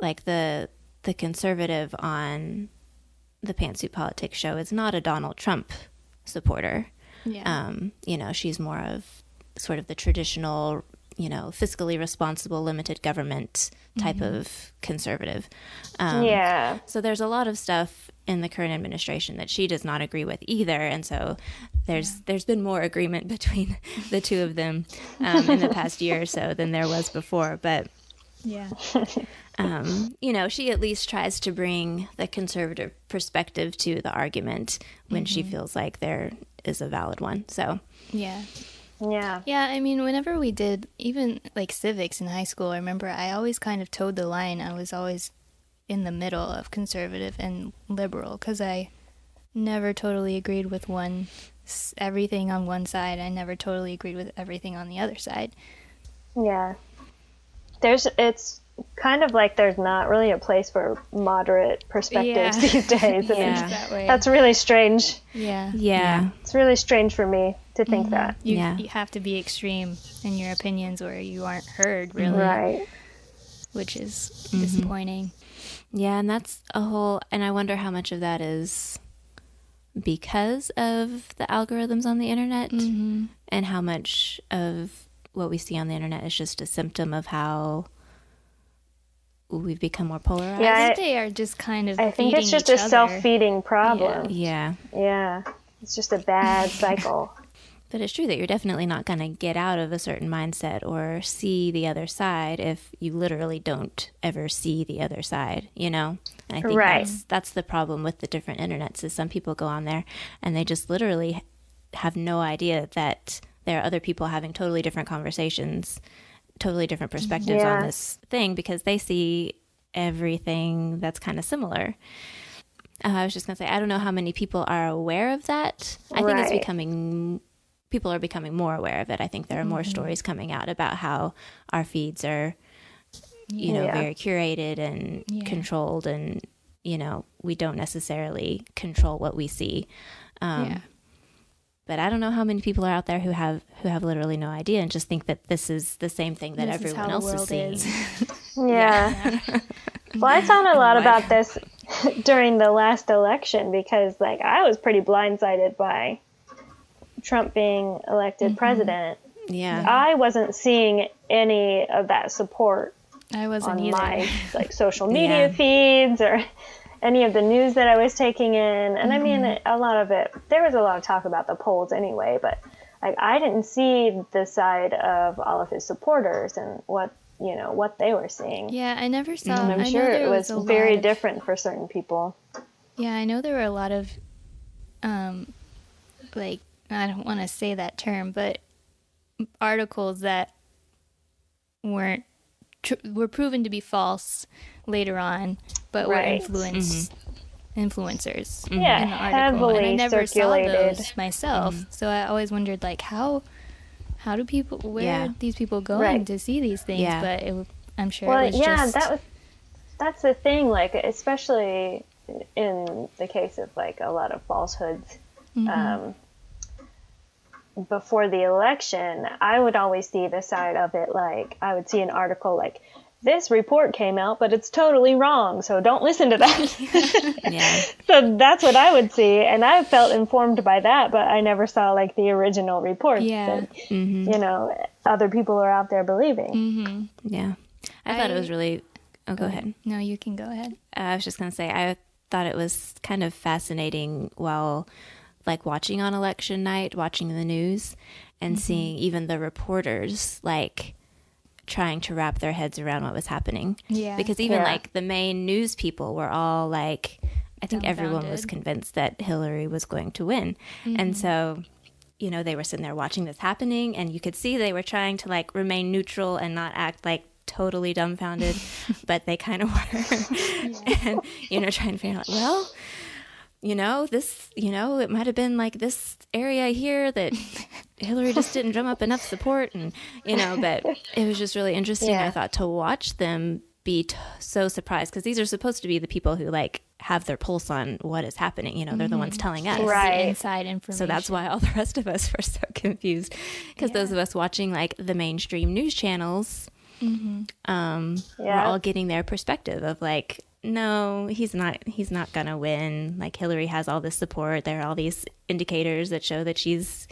like the the conservative on the Pantsuit Politics show is not a Donald Trump supporter. Yeah. Um, you know, she's more of sort of the traditional, you know, fiscally responsible, limited government type of conservative. Um, yeah. so there's a lot of stuff in the current administration that she does not agree with either, and so there's there's been more agreement between the two of them um, in the past year or so than there was before. But yeah. um, you know, she at least tries to bring the conservative perspective to the argument when she feels like there is a valid one. So Yeah. Yeah. Yeah, I mean, whenever we did even like civics in high school, I remember I always kind of toed the line. I was always in the middle of conservative and liberal because I never totally agreed with one everything on one side. I never totally agreed with everything on the other side. Yeah. There's it's kind of like there's not really a place for moderate perspectives Yeah. these days. And Yeah. that. That's really strange. yeah. Yeah. It's really strange for me to think that. You, Yeah. you have to be extreme in your opinions or you aren't heard really, Right. which is Mm-hmm. disappointing. Yeah, and that's a whole and I wonder how much of that is because of the algorithms on the internet Mm-hmm. and how much of what we see on the internet is just a symptom of how we've become more polarized. Yeah, I I- think they are just kind of I think it's just a other. self-feeding problem. Yeah. Yeah. It's just a bad cycle. But it's true that you're definitely not going to get out of a certain mindset or see the other side if you literally don't ever see the other side, you know? And I think Right. that's that's the problem with the different internets is some people go on there and they just literally have no idea that there are other people having totally different conversations, totally different perspectives on this thing because they see everything that's kind of similar. Uh, I was just going to say, I don't know how many people are aware of that. I think it's becoming, people are becoming more aware of it. I think there are more stories coming out about how our feeds are, you know, Yeah. very curated and Yeah. controlled, and, you know, we don't necessarily control what we see. Um, yeah. But I don't know how many people are out there who have who have literally no idea and just think that this is the same thing that This is everyone how else the is seeing. is. Yeah. well, I found a lot about this during the last election because, like, I was pretty blindsided by Trump being elected mm-hmm. president. Yeah. I wasn't seeing any of that support I wasn't on either. my like social media Yeah. feeds or any of the news that I was taking in. And I mean, Mm-hmm. a lot of it. There was a lot of talk about the polls anyway, but like I didn't see the side of all of his supporters and what you know what they were seeing. Yeah, I never saw. And I'm I sure it was a very of- different for certain people. Yeah, I know there were a lot of, um, like I don't want to say that term, but articles that weren't tr- were proven to be false later on, but were Right. influence influencers Yeah, in the article, and I never circulated. saw those myself. So I always wondered, like, how how do people where Yeah. are these people going Right. to see these things? Yeah. But it, w- I'm sure Well, it was yeah, just that was that's the thing. Like, especially in the case of like a lot of falsehoods. Mm-hmm. Um, before the election, I would always see the side of it. Like, I would see an article like, "This report came out, but it's totally wrong, so don't listen to that." Yeah. so that's what I would see, and I felt informed by that. But I never saw like the original report Yeah. that you know other people are out there believing. Mm-hmm. Yeah. I, thought it was really. Oh, go ahead. no. You can go ahead. I was just going to say, I thought it was kind of fascinating while, like, watching on election night, watching the news, and seeing even the reporters, like, trying to wrap their heads around what was happening. Yeah. Because even, Yeah. like, the main news people were all like, I think everyone was convinced that Hillary was going to win. And mm-hmm. so. You know, they were sitting there watching this happening, and you could see they were trying to like remain neutral and not act like totally dumbfounded, but they kind of were. and, you know, trying to figure out, well, you know, this, you know, it might have been like this area here that Hillary just didn't drum up enough support. And, you know, but it was just really interesting, Yeah. I thought, to watch them be t- so surprised because these are supposed to be the people who like have their pulse on what is happening. You know, they're the ones telling us. Right. The inside information. So that's why all the rest of us were so confused. Because those of us watching like the mainstream news channels um, were Yeah. all getting their perspective of like, no, he's not. He's not gonna win. Like Hillary has all this support. There are all these indicators that show that she's,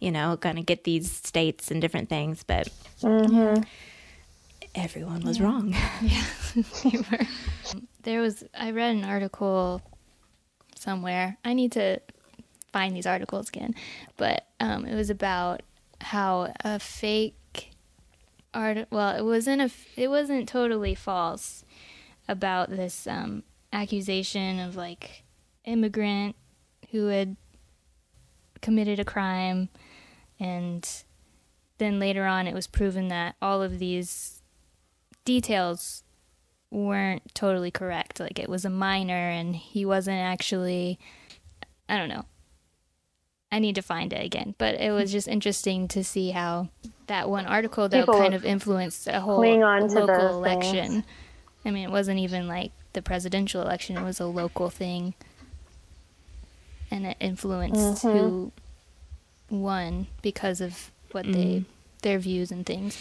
you know, gonna get these states and different things. But everyone was wrong. you were. There was. I read an article somewhere. I need to find these articles again, but um, it was about how a fake art. Well, it wasn't a. It wasn't totally false about this um, accusation of like immigrant who had committed a crime, and then later on it was proven that all of these details weren't totally correct. Like it was a minor and he wasn't actually I don't know. I need to find it again, but it was just interesting to see how that one article though People kind of influenced a whole local election. things. I mean, it wasn't even like the presidential election; it was a local thing, and it influenced Mm-hmm. who won because of what Mm. they their views and things.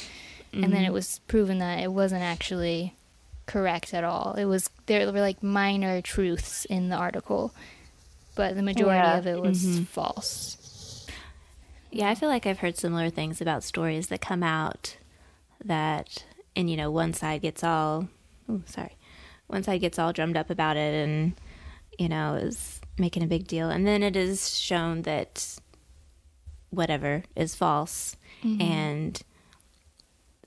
And Mm-hmm. then it was proven that it wasn't actually correct at all. It was there were like minor truths in the article, but the majority Yeah. of it was Mm-hmm. false. Yeah, I feel like I've heard similar things about stories that come out that, and you know, one side gets all, oh, sorry, one side gets all drummed up about it and, you know, is making a big deal. And then it is shown that whatever is false. Mm-hmm. And,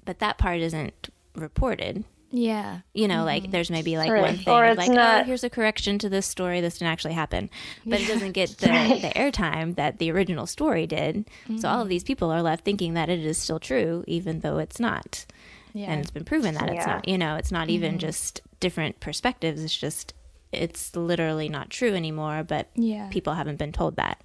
but that part isn't reported. Yeah. You know, like mm-hmm. there's maybe like Right. one thing, Or of it's like, oh, here's a correction to this story. This didn't actually happen, but it doesn't get the, the airtime that the original story did. So all of mm-hmm. these people are left thinking that it is still true, even though it's not. Yeah. And it's been proven that it's Yeah. not. You know, it's not even just different perspectives. It's just it's literally not true anymore. But yeah. people haven't been told that.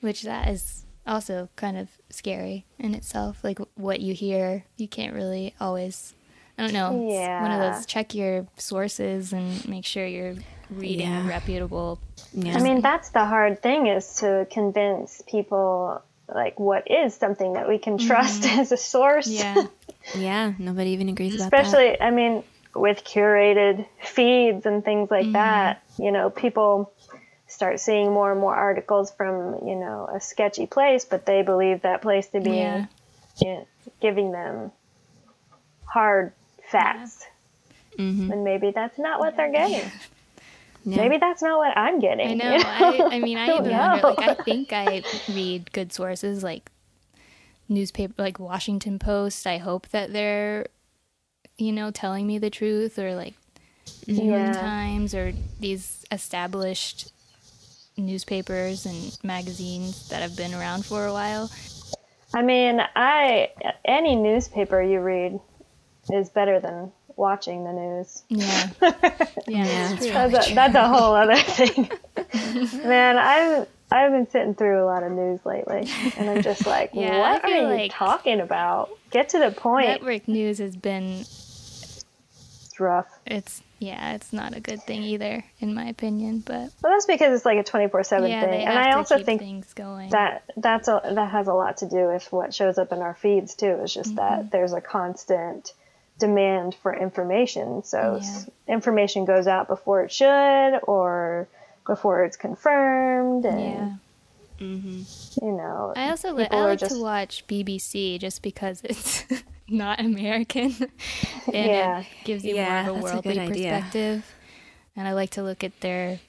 Which that is also kind of scary in itself. Like what you hear, you can't really always. I don't know. It's one of those check your sources and make sure you're reading Yeah. reputable. Yeah. I mean, that's the hard thing is to convince people like what is something that we can trust mm-hmm. as a source. Yeah. yeah. Nobody even agrees about that. Especially, I mean, with curated feeds and things like mm-hmm. that, you know, people start seeing more and more articles from, you know, a sketchy place, but they believe that place to be Yeah. you know, giving them hard facts. Mhm. And maybe that's not what they're getting. Yeah. Maybe that's not what I'm getting. I you know. I, I mean, I don't even wonder. Like. I think I read good sources like newspaper, like Washington Post. I hope that they're, you know, telling me the truth, or like New York Yeah. Times, or these established newspapers and magazines that have been around for a while. I mean, I any newspaper you read is better than watching the news. Yeah. Yeah. that's. That's a, that's a whole other thing. Man, I've I've been sitting through a lot of news lately, and I'm just like, Yeah, what I feel are you talking about? Get to the point. Network news has been It's rough. it's yeah, it's not a good thing either, in my opinion. But Well, that's because it's like a 24 seven yeah, thing, they and have I to also keep think things going. that that's a, that has a lot to do with what shows up in our feeds too. It's just Mm-hmm. that there's a constant demand for information, so Yeah. information goes out before it should or before it's confirmed, and yeah. Mm-hmm. you know, I also li- I like just to watch BBC just because it's not American and Yeah. it gives you Yeah, more of a that's a worldly good idea. perspective. And I like to look at their.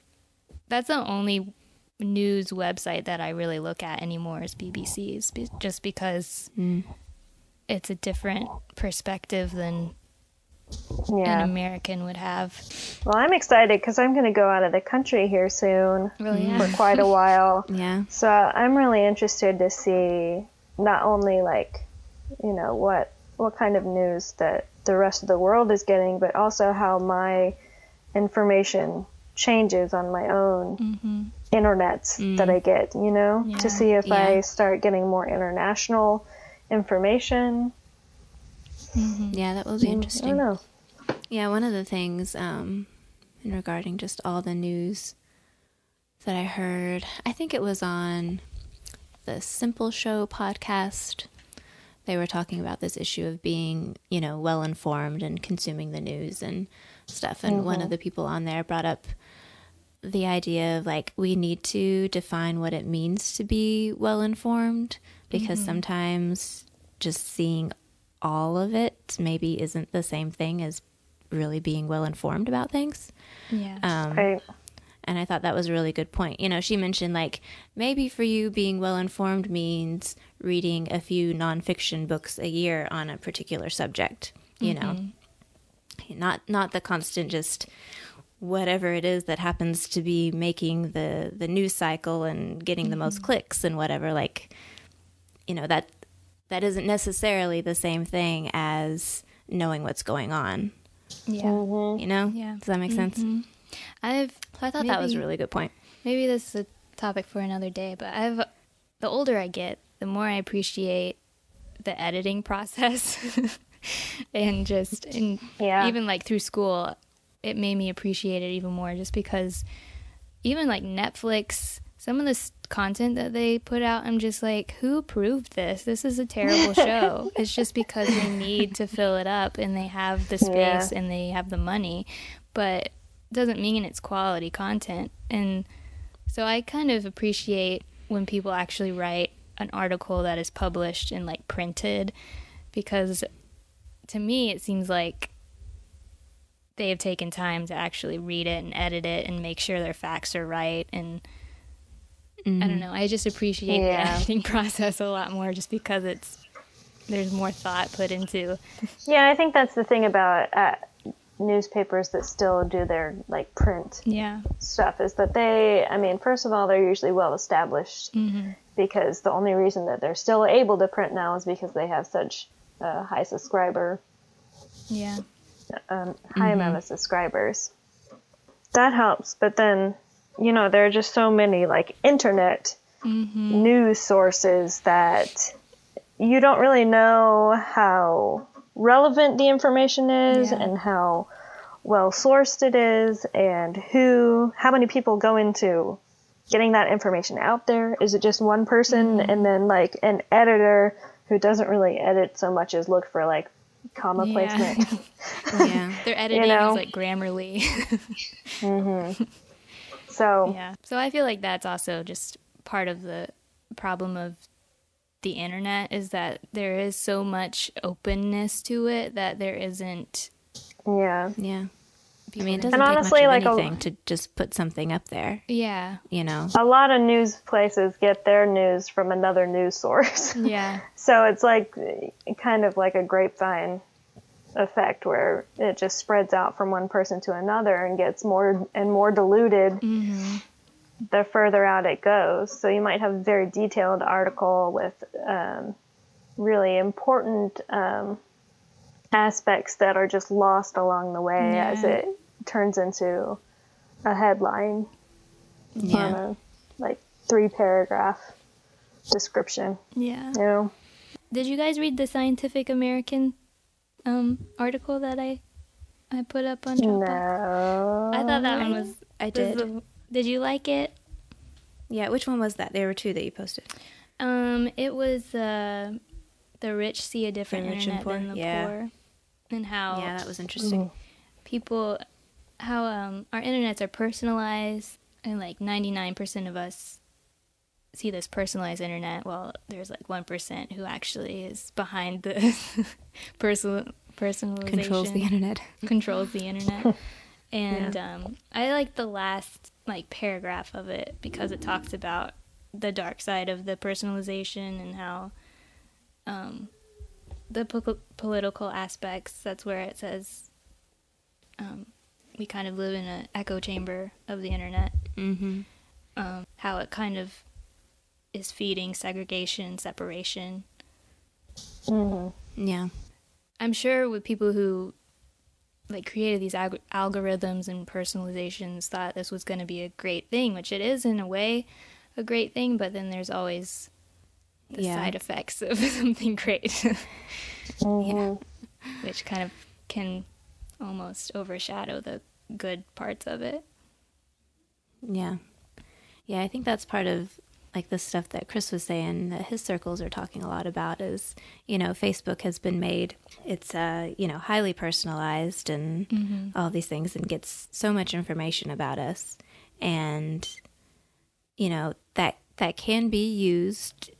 That's the only news website that I really look at anymore is BBC's, just because Mm. it's a different perspective than yeah. an American would have. Well, I'm excited because I'm going to go out of the country here soon Really, for quite a while. Yeah. So I'm really interested to see not only like, you know, what what kind of news that the rest of the world is getting, but also how my information changes on my own hmm internets that I get, you know, Yeah. to see if Yeah. I start getting more international information. Yeah, that will be I interesting. don't know. Yeah, one of the things um, in regarding just all the news that I heard, I think it was on the Simple Show podcast. They were talking about this issue of being, you know, well informed and consuming the news and stuff. And one of the people on there brought up the idea of like we need to define what it means to be well informed because sometimes just seeing all of it maybe isn't the same thing as really being well informed about things. Yeah. Um, Right. and I thought that was a really good point. You know, she mentioned like maybe for you being well informed means reading a few nonfiction books a year on a particular subject. You know, not not the constant just whatever it is that happens to be making the the news cycle and getting the most clicks and whatever. Like, you know that that isn't necessarily the same thing as knowing what's going on. yeah. Mm-hmm. You know, Yeah. does that make sense? Mhm. I've So I thought that was a really good point. maybe this is a topic for another day, but I've the older I get, the more I appreciate the editing process and just and Yeah. even like through school it made me appreciate it even more just because even like Netflix some of the content that they put out I'm just like who approved this this is a terrible show it's just because they need to fill it up and they have the space Yeah. and they have the money but doesn't mean it's quality content and so I kind of appreciate when people actually write an article that is published and like printed because to me it seems like they have taken time to actually read it and edit it and make sure their facts are right and I don't know. I just appreciate Yeah. the editing process a lot more just because it's there's more thought put into. Yeah, I think that's the thing about uh, newspapers that still do their like print Yeah. stuff is that they, I mean, first of all, they're usually well established because the only reason that they're still able to print now is because they have such a high subscriber, Yeah. um, high amount of subscribers. That helps, but then, you know, there are just so many like internet news sources that you don't really know how relevant the information is Yeah. and how well sourced it is and who how many people go into getting that information out there is it just one person mm-hmm. and then like an editor who doesn't really edit so much as look for like comma Yeah. placement yeah. Their editing know? is like Grammarly. Mm-hmm. so Yeah. So I feel like that's also just part of the problem of the internet is that there is so much openness to it that there isn't yeah Yeah. I mean, it doesn't And take honestly, much like of a- to just put something up there, yeah. you know? a lot of news places get their news from another news source Yeah. So it's like kind of like a grapevine effect where it just spreads out from one person to another and gets more and more diluted the further out it goes. So you might have a very detailed article with um, really important um, aspects that are just lost along the way as it turns into a headline on Yeah. a like three paragraph description. Yeah. You know. Did you guys read the Scientific American um, article that I I put up on Dropbox? No. I thought that one was. I was did. the- did you like it? Yeah, which one was that? There were two that you posted. Um, it was uh, the rich see a different The rich and internet poor? than the Yeah. poor, and how Yeah, that was interesting. people, how um, our internets are personalized, and like ninety nine percent of us see this personalized internet. Well, there's like one percent who actually is behind the personal personalization Controls the internet. controls the internet. And um, I like the last like paragraph of it because it talks about the dark side of the personalization and how um, the po- political aspects. That's where it says um, we kind of live in an echo chamber of the internet. Mm-hmm. Um, how it kind of is feeding segregation, separation. Yeah. I'm sure with people who like created these alg- algorithms and personalizations thought this was going to be a great thing, which it is in a way a great thing, but then there's always the Yeah. side effects of something great, Yeah. which kind of can almost overshadow the good parts of it. Yeah. Yeah, I think that's part of like the stuff that Chris was saying that his circles are talking a lot about is, you know, Facebook has been made it's uh, you know, highly personalized and all these things and gets so much information about us and you know, that that can be used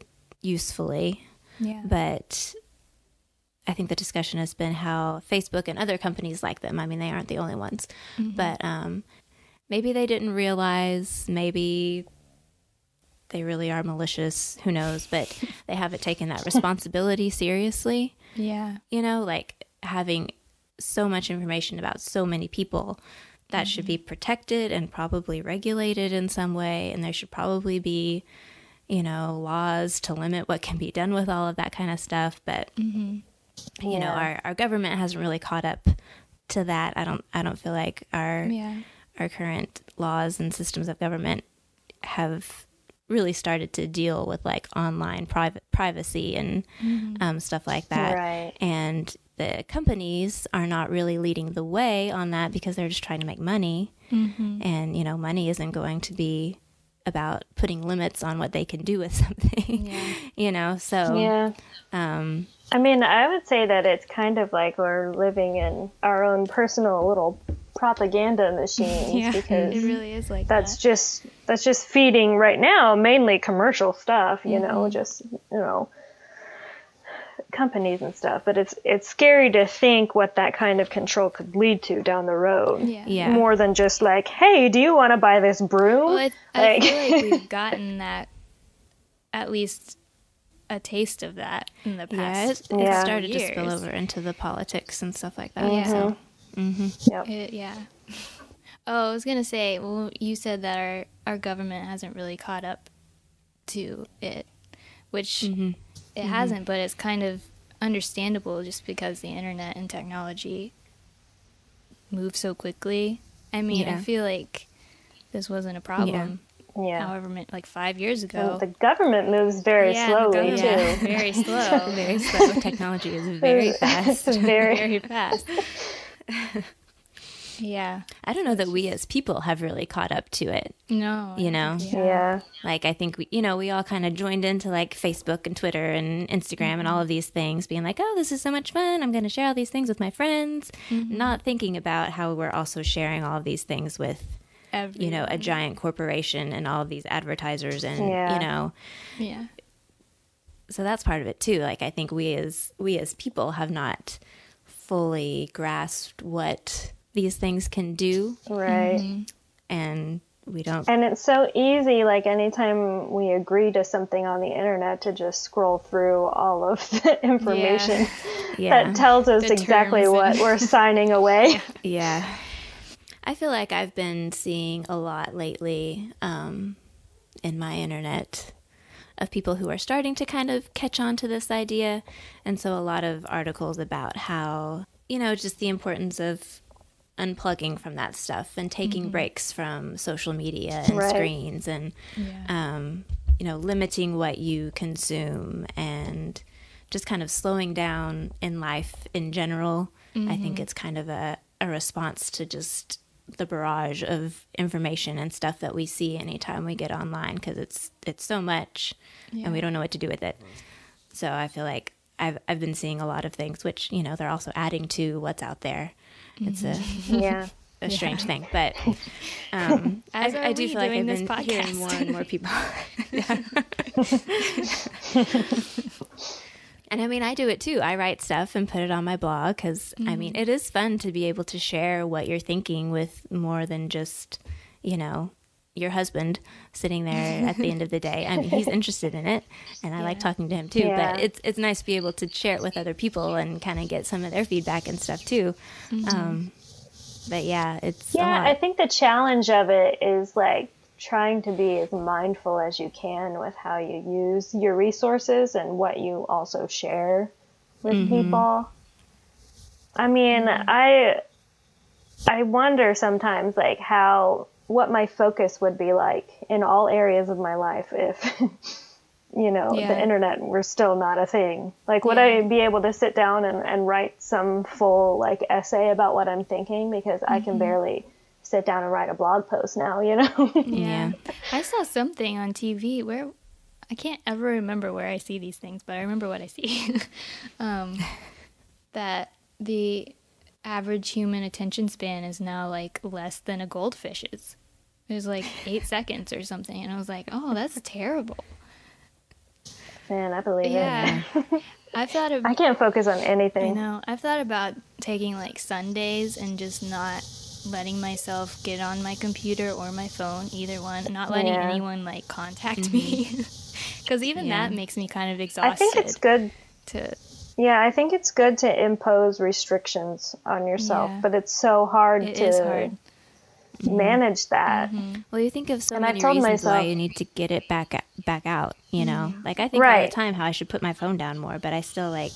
usefully, Yeah. but I think the discussion has been how Facebook and other companies like them, I mean, they aren't the only ones, mm-hmm. but um, maybe they didn't realize, maybe they really are malicious, who knows, but they haven't taken that responsibility seriously. yeah. You know, like having so much information about so many people that should be mm-hmm. protected and probably regulated in some way, and there should probably be you know, laws to limit what can be done with all of that kind of stuff. But mm-hmm. You know, our, our government hasn't really caught up to that. I don't I don't feel like our Yeah. our current laws and systems of government have really started to deal with like online private privacy and um, stuff like that. Right. And the companies are not really leading the way on that because they're just trying to make money. And, you know, money isn't going to be about putting limits on what they can do with something, you know? So, Yeah. um, I mean, I would say that it's kind of like we're living in our own personal little propaganda machines Yeah, because it really is like that's that. just that's just feeding right now mainly commercial stuff, you Mm-hmm. know, just you know companies and stuff. But it's it's scary to think what that kind of control could lead to down the road. Yeah. yeah. More than just like, hey, do you want to buy this broom? Well, I, I feel like we've gotten that at least a taste of that in the Yeah, past. it, it Yeah. started to spill over into the politics and stuff like that. Yeah. So, mm-hmm. Yep. It- yeah. Oh, I was gonna say. Well, you said that our our government hasn't really caught up to it, which Mm-hmm. it mm-hmm. hasn't. But it's kind of understandable just because the internet and technology move so quickly. I mean, I feel like this wasn't a problem. Yeah. However, many, like five years And ago. the government moves very yeah, slowly government too. is very slow. very slow. Technology is very fast. very very fast. yeah. I don't know that we as people have really caught up to it. No. I You know? think we have. yeah. Like I think we, you know, we all kind of joined into like Facebook and Twitter and Instagram and all mm-hmm. of these things, being like, "Oh, this is so much fun! I'm going to share all these things with my friends," mm-hmm. not thinking about how we're also sharing all of these things with, you know, a giant corporation and all of these advertisers and Yeah. you know, Yeah. so that's part of it too. Like I think we as we as people have not fully grasped what these things can do, Right. Mm-hmm. and we don't. And it's so easy, like anytime we agree to something on the internet, to just scroll through all of the information Yeah, that tells us The exactly terms what and- we're signing away. Yeah. I feel like I've been seeing a lot lately um, in my internet of people who are starting to kind of catch on to this idea. And so a lot of articles about how, you know, just the importance of unplugging from that stuff and taking breaks from social media and Right. screens and Yeah. um, you know, limiting what you consume and just kind of slowing down in life in general. I think it's kind of a, a response to just the barrage of information and stuff that we see anytime we get online because it's it's so much and we don't know what to do with it. So I feel like I've I've been seeing a lot of things which you know they're also adding to what's out there. It's a yeah. a strange thing, but um, I, As are I do feel like I've doing this been hearing podcast. more and more people. and I mean, I do it too. I write stuff and put it on my blog because I mean, Mm-hmm. it is fun to be able to share what you're thinking with more than just, you know, your husband sitting there at the end of the day. I mean, he's interested in it, and I like talking to him too. Yeah. But it's it's nice to be able to share it with other people and kind of get some of their feedback and stuff too. Um, but yeah, it's Yeah. I think the challenge of it is like trying to be as mindful as you can with how you use your resources and what you also share with mm-hmm. people. I mean, I I wonder sometimes like how what my focus would be like in all areas of my life if you know Yeah. the internet were still not a thing like would Yeah. i be able to sit down and, and write some full like essay about what i'm thinking because i can mm-hmm. barely sit down and write a blog post now you know Yeah. I saw something on TV where I can't ever remember where I see these things, but I remember what I see. um, that the average human attention span is now like less than a goldfish's. It was like eight seconds or something, and I was like, "Oh, that's terrible." man i believe Yeah, I've thought of i can't focus on I anything know. I've thought about taking like Sundays and just not letting myself get on my computer or my phone, either one. Not letting Yeah. anyone like contact mm-hmm. me. Because even Yeah. that makes me kind of exhausted. i think it's good to yeah i think it's good to impose restrictions on yourself Yeah. but it's so hard It to is hard. Mm-hmm. manage that mm-hmm. Well, you think of so And I many told reasons why you need to get it back back out. You know, mm-hmm. like I think all the time how I should put my phone down more, but I still like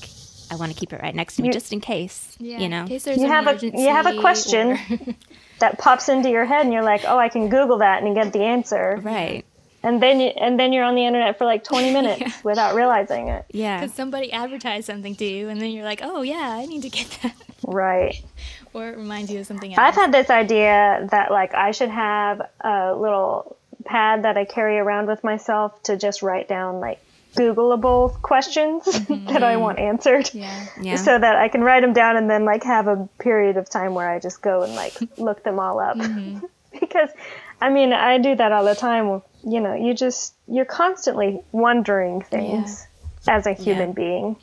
I want to keep it right next to me You- just in case. Yeah, you know, in case there's You an have a- you have a question. or- that pops into your head and you're like oh i can google that and get the answer right? and then you, and then you're on the internet for like 20 minutes Yeah. without realizing it. Yeah. Because somebody advertised something to you, and then you're like, oh, yeah, I need to get that. Right. or it reminds you of something else. I've had this idea that like I should have a little pad that I carry around with myself to just write down like Googleable questions that I mm-hmm. want answered. yeah. Yeah. So that I can write them down and then like have a period of time where I just go and like look them all up. Mm-hmm. because I mean, I do that all the time. You know, you just you're constantly wondering things as a human Yeah. being.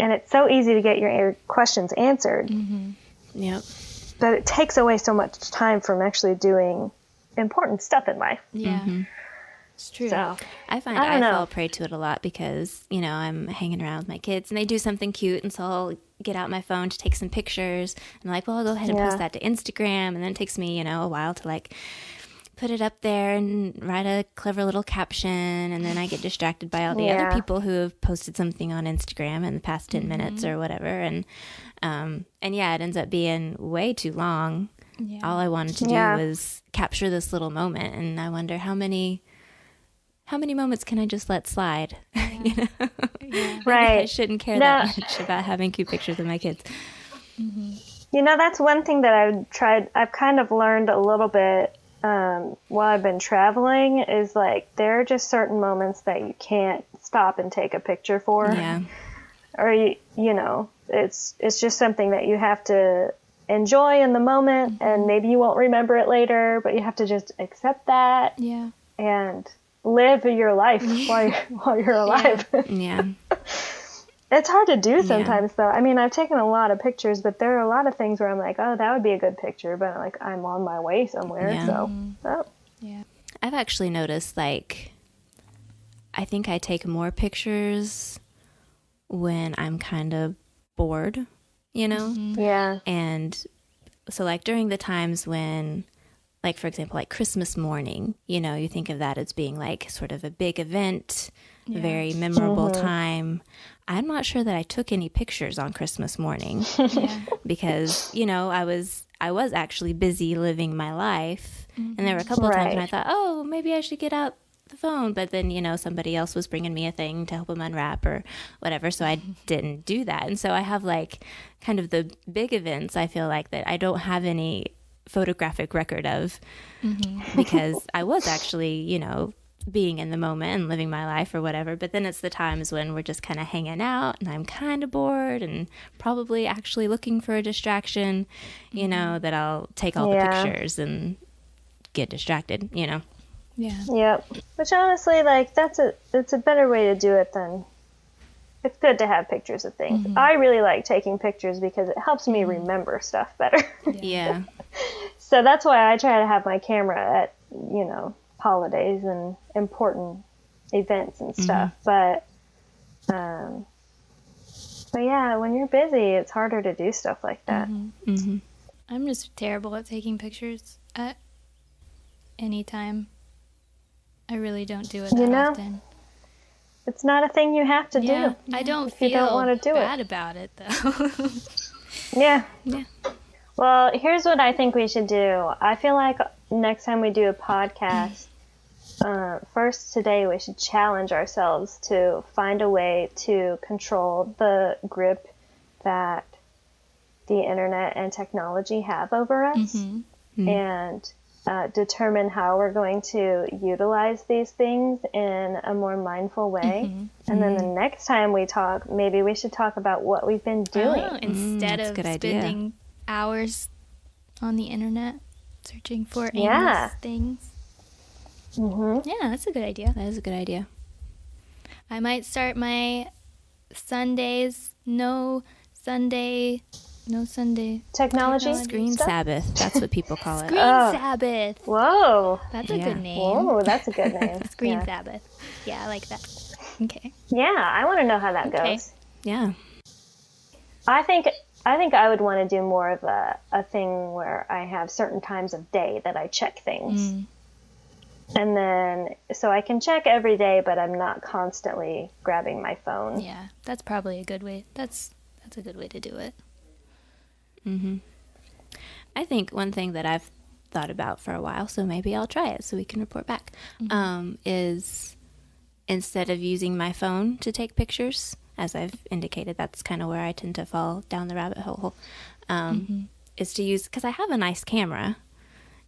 And it's so easy to get your questions answered mm-hmm. Yep. but it takes away so much time from actually doing important stuff in life. Yeah. It's true. So I find I I, fall prey to it a lot because, you know, I'm hanging around with my kids and they do something cute. And so I'll get out my phone to take some pictures. And I'm like, well, I'll go ahead and Yeah. post that to Instagram. And then it takes me, you know, a while to like put it up there and write a clever little caption. And then I get distracted by all the Yeah. other people who have posted something on Instagram in the past 10 minutes or whatever. And, um, and yeah, it ends up being way too long. Yeah. All I wanted to do Yeah. was capture this little moment. And I wonder how many how many moments can I just let slide? you know, I right. I shouldn't care No. that much about having cute pictures of my kids. You know, that's one thing that I've tried, I've kind of learned a little bit um, while I've been traveling is like there are just certain moments that you can't stop and take a picture for. Yeah, Or, you, you know, it's, it's just something that you have to enjoy in the moment and maybe you won't remember it later, but you have to just accept that yeah. and live your life while you're, while you're alive. yeah, It's hard to do sometimes, though. I mean, I've taken a lot of pictures, but there are a lot of things where I'm like, oh, that would be a good picture, but like I'm on my way somewhere, Yeah. so mm-hmm. oh, Yeah. I've actually noticed like I think I take more pictures when I'm kind of bored, you know? Mm-hmm. yeah, And so, like, during the times when, like, for example, like Christmas morning, you know, you think of that as being like sort of a big event, a very memorable mm-hmm. time. I'm not sure that I took any pictures on Christmas morning Yeah. because, you know, I was. I was actually busy living my life, and there were a mm-hmm. couple of times when I thought, "Oh, maybe I should get out the phone," but then you know somebody else was bringing me a thing to help them unwrap or whatever, so I mm-hmm. didn't do that. And so I have like kind of the big events. I feel like that I don't have any photographic record of mm-hmm. because I was actually, you know, being in the moment and living my life or whatever. But then it's the times when we're just kind of hanging out and I'm kind of bored and probably actually looking for a distraction, you mm-hmm. know, that I'll take all Yeah. the pictures and get distracted, you know. Yeah. yep. Which honestly, like that's a it's a better way to do it than. It's good to have pictures of things. Mm-hmm. I really like taking pictures because it helps me remember stuff better. Yeah. So that's why I try to have my camera at you know holidays and important events and stuff. But um, but yeah, when you're busy, it's harder to do stuff like that. hmm I'm just terrible at taking pictures at any time. I really don't do it that You know, often. It's not a thing you have to Yeah, do. I don't if feel you don't wanna do it. bad about it though. Yeah. Yeah. Well, here's what I think we should do. I feel like next time we do a podcast, uh, first today we should challenge ourselves to find a way to control the grip that the internet and technology have over us mm-hmm. Mm-hmm. and uh, determine how we're going to utilize these things in a more mindful way. Mm-hmm. And then the next time we talk, maybe we should talk about what we've been oh, doing. Oh, instead mm, that's of good idea. Spending hours on the internet searching for aimless Yeah. things. hmm Yeah, that's a good idea. That is a good idea. I might start my Sundays no Sunday no Sunday Technology. Technology. Screen stuff? Sabbath. That's what people call it. Screen Oh. Sabbath. Whoa. That's a Yeah. good name. Whoa, that's a good name. Screen yeah. Sabbath. Yeah, I like that. Okay. Yeah, I want to know how that Okay. goes. Yeah. I think I think I would want to do more of a, a thing where I have certain times of day that I check things. Mm. And then so I can check every day but I'm not constantly grabbing my phone. Yeah, that's probably a good way. That's that's a good way to do it. I think one thing that I've thought about for a while, so maybe I'll try it so we can report back. Um, is instead of using my phone to take pictures, as I've indicated, that's kind of where I tend to fall down the rabbit hole. Um, Is to use because I have a nice camera,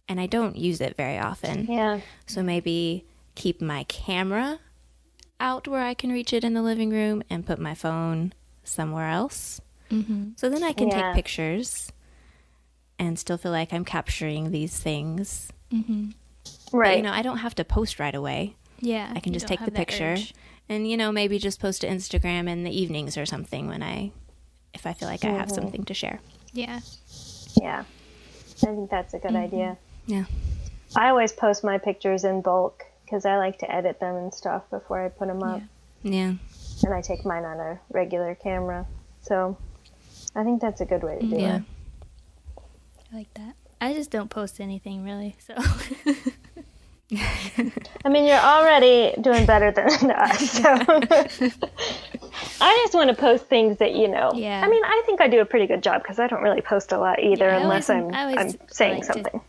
and I don't use it very often. Yeah. So maybe keep my camera out where I can reach it in the living room and put my phone somewhere else. Mm-hmm. So then I can Yeah. take pictures and still feel like I'm capturing these things. Mm-hmm. But, Right. you know, I don't have to post right away. Yeah. I can just take the picture urge. And, you know, maybe just post to Instagram in the evenings or something when I, if I feel like I have something to share. Yeah. yeah. I think that's a good mm-hmm. idea. Yeah. I always post my pictures in bulk because I like to edit them and stuff before I put them up. Yeah. And I take mine on a regular camera. So I think that's a good way to do mm-hmm. it. Yeah. it. I like that. I just don't post anything really. So I mean, you're already doing better than us. So I just want to post things that you know. Yeah. I mean, I think I do a pretty good job because I don't really post a lot either, Yeah, unless always- I'm I always I'm saying like something.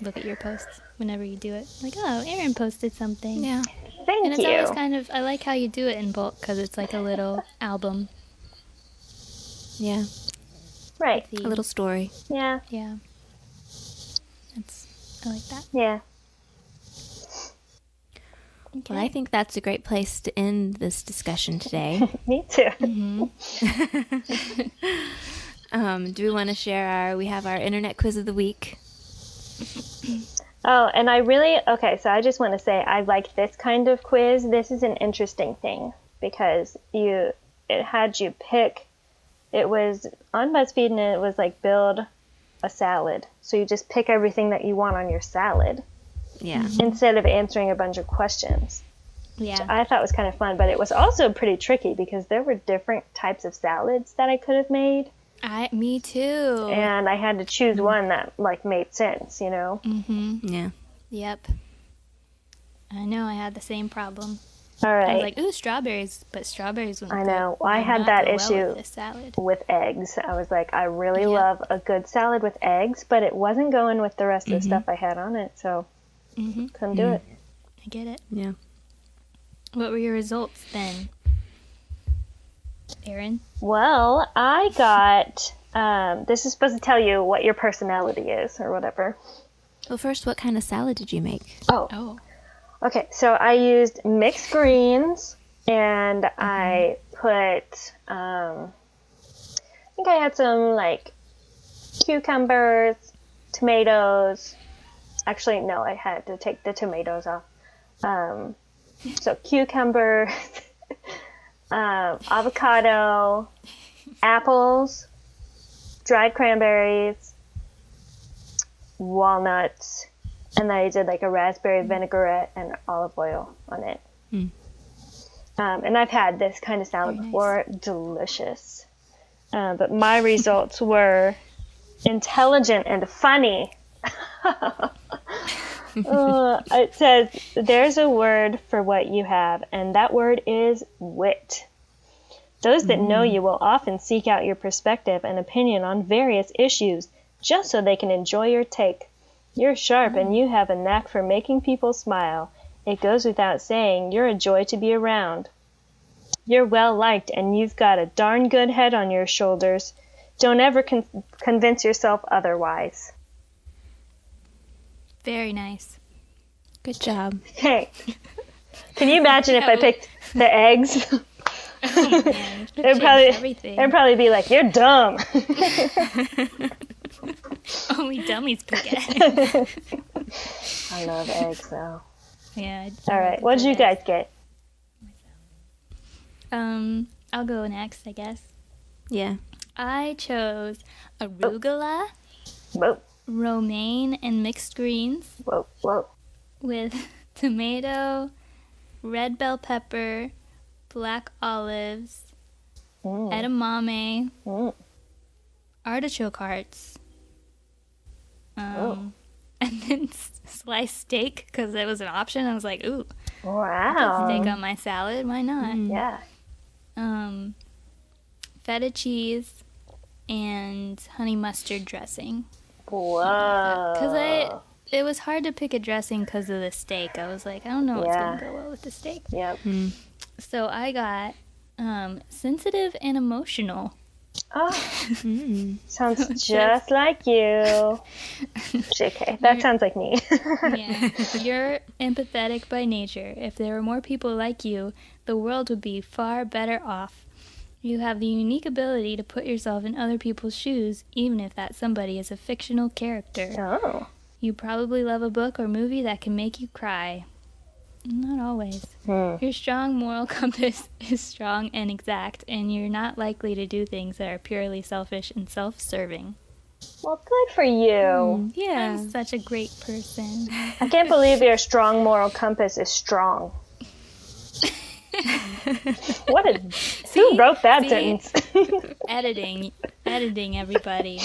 look at your posts whenever you do it. Like, oh, Erin posted something. Yeah. Thank And it's you. always kind of I like how you do it in bulk because it's like a little album. Yeah. right. The, A little story. Yeah. Yeah. That's I like that. Yeah. Okay. Well, I think that's a great place to end this discussion today. Me too. um, do we want to share our? We have our internet quiz of the week. Oh, and I really okay. So I just want to say I like this kind of quiz. This is an interesting thing because you it had you pick. It was on BuzzFeed and it was like build a salad. So you just pick everything that you want on your salad Yeah. Mm-hmm. instead of answering a bunch of questions. yeah. I thought was kind of fun, but it was also pretty tricky because there were different types of salads that I could have made, I me too. and I had to choose mm. one that like made sense. You know. mm-hmm. Yeah. Yep. I know I had the same problem. All I was like, ooh, strawberries, but strawberries wouldn't I know. Well, I had that go well issue. with this salad. with eggs. I was like, I really Yeah. love a good salad with eggs, but it wasn't going with the rest of the mm-hmm. stuff I had on it, so Mm-hmm. couldn't do it. I get it. Yeah. What were your results then, Erin? Well, I got. Um, this is supposed to tell you what your personality is or whatever. Well, first, what kind of salad did you make? Oh, Oh, okay. So I used mixed greens and I put. Um, I think I had some like cucumbers, tomatoes. Actually, no, I had to take the tomatoes off. Um, so cucumbers, um, avocado, apples, dried cranberries, walnuts, and then I did like a raspberry vinaigrette and olive oil on it. Mm. Um, and I've had this kind of salad Very nice. before, delicious. Uh, but my results were intelligent and funny. Uh, it says there's a word for what you have, and that word is wit. Those that know you will often seek out your perspective and opinion on various issues just so they can enjoy your take. You're sharp and you have a knack for making people smile. It goes without saying, you're a joy to be around. You're well liked and you've got a darn good head on your shoulders. Don't ever con- convince yourself otherwise. Very nice. Good job. Hey, can you imagine if I picked the eggs? Oh. It'd probably, everything. it'd probably be like, you're dumb. Only dummies pick eggs. I love eggs though. yeah. All right, what did you guys get? Um, I'll go next, I guess. Yeah. I chose arugula, Whoa, romaine, and mixed greens whoa, whoa. with tomato, red bell pepper, black olives, Mm, edamame, mm. artichoke hearts, um, Oh. and then s- sliced steak because it was an option. I was like, ooh, Wow. steak on my salad, why not? Mm. Yeah. Um, feta cheese and honey mustard dressing. Whoa. Because I, it was hard to pick a dressing because of the steak. I was like, I don't know what's Yeah. gonna go well with the steak. Yep. So I got um, sensitive and emotional. Oh, Mm. sounds just like you. JK, that sounds like me. Yeah. You're empathetic by nature. If there were more people like you, the world would be far better off. You have the unique ability to put yourself in other people's shoes, even if that somebody is a fictional character. oh. You probably love a book or movie that can make you cry. Not always. Hmm. Your strong moral compass is strong and exact, and you're not likely to do things that are purely selfish and self serving. Well, good for you. Yeah. I'm such a great person. I can't believe your strong moral compass is strong. what a who wrote that See? sentence? editing, editing, everybody.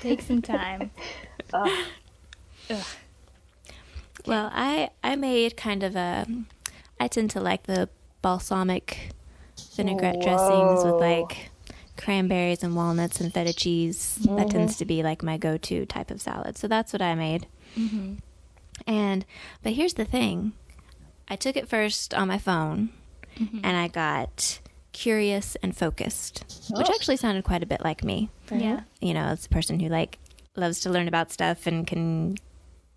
Take some time. Well, I I made kind of a. I tend to like the balsamic vinaigrette dressings with like cranberries and walnuts and feta cheese. That Mm-hmm. tends to be like my go-to type of salad. So that's what I made. Mm-hmm. And but here's the thing, I took it first on my phone, Mm-hmm. and I got curious and focused, which Oh. actually sounded quite a bit like me. Yeah. You know, it's a person who like loves to learn about stuff and can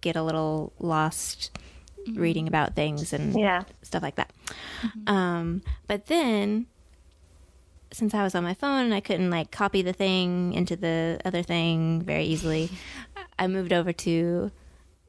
get a little lost reading about things and Yeah. stuff like that. Um, but then, since I was on my phone and I couldn't like copy the thing into the other thing very easily, I moved over to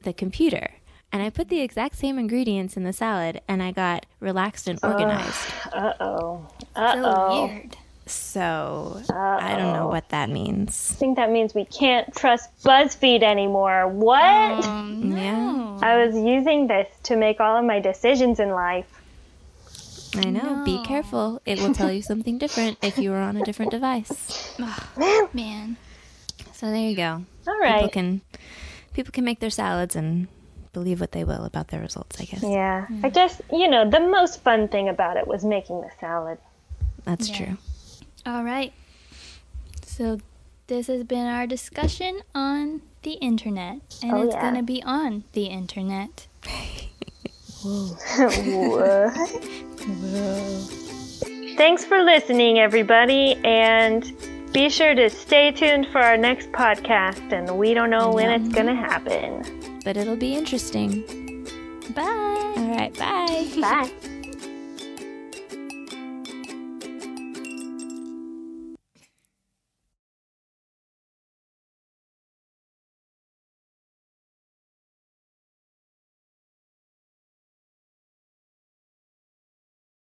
the computer and I put the exact same ingredients in the salad and I got relaxed and organized. Uh oh. Uh So oh. weird. so Uh-oh. I don't know what that means. I think that means we can't trust BuzzFeed anymore. What? Um, no. Yeah. I was using this to make all of my decisions in life. I know. Be careful. It will tell you something different if you were on a different device. Man. So there you go. All right. People can people can make their salads and believe what they will about their results, I guess. Yeah. I mm. guess, you know, the most fun thing about it was making the salad. That's Yeah. true. All right. So this has been our discussion on the internet, and Oh, it's yeah. going to be on the internet. what? Thanks for listening, everybody, and be sure to stay tuned for our next podcast. And we don't know when it's going to happen. But it'll be interesting. Bye. All right, bye. Bye.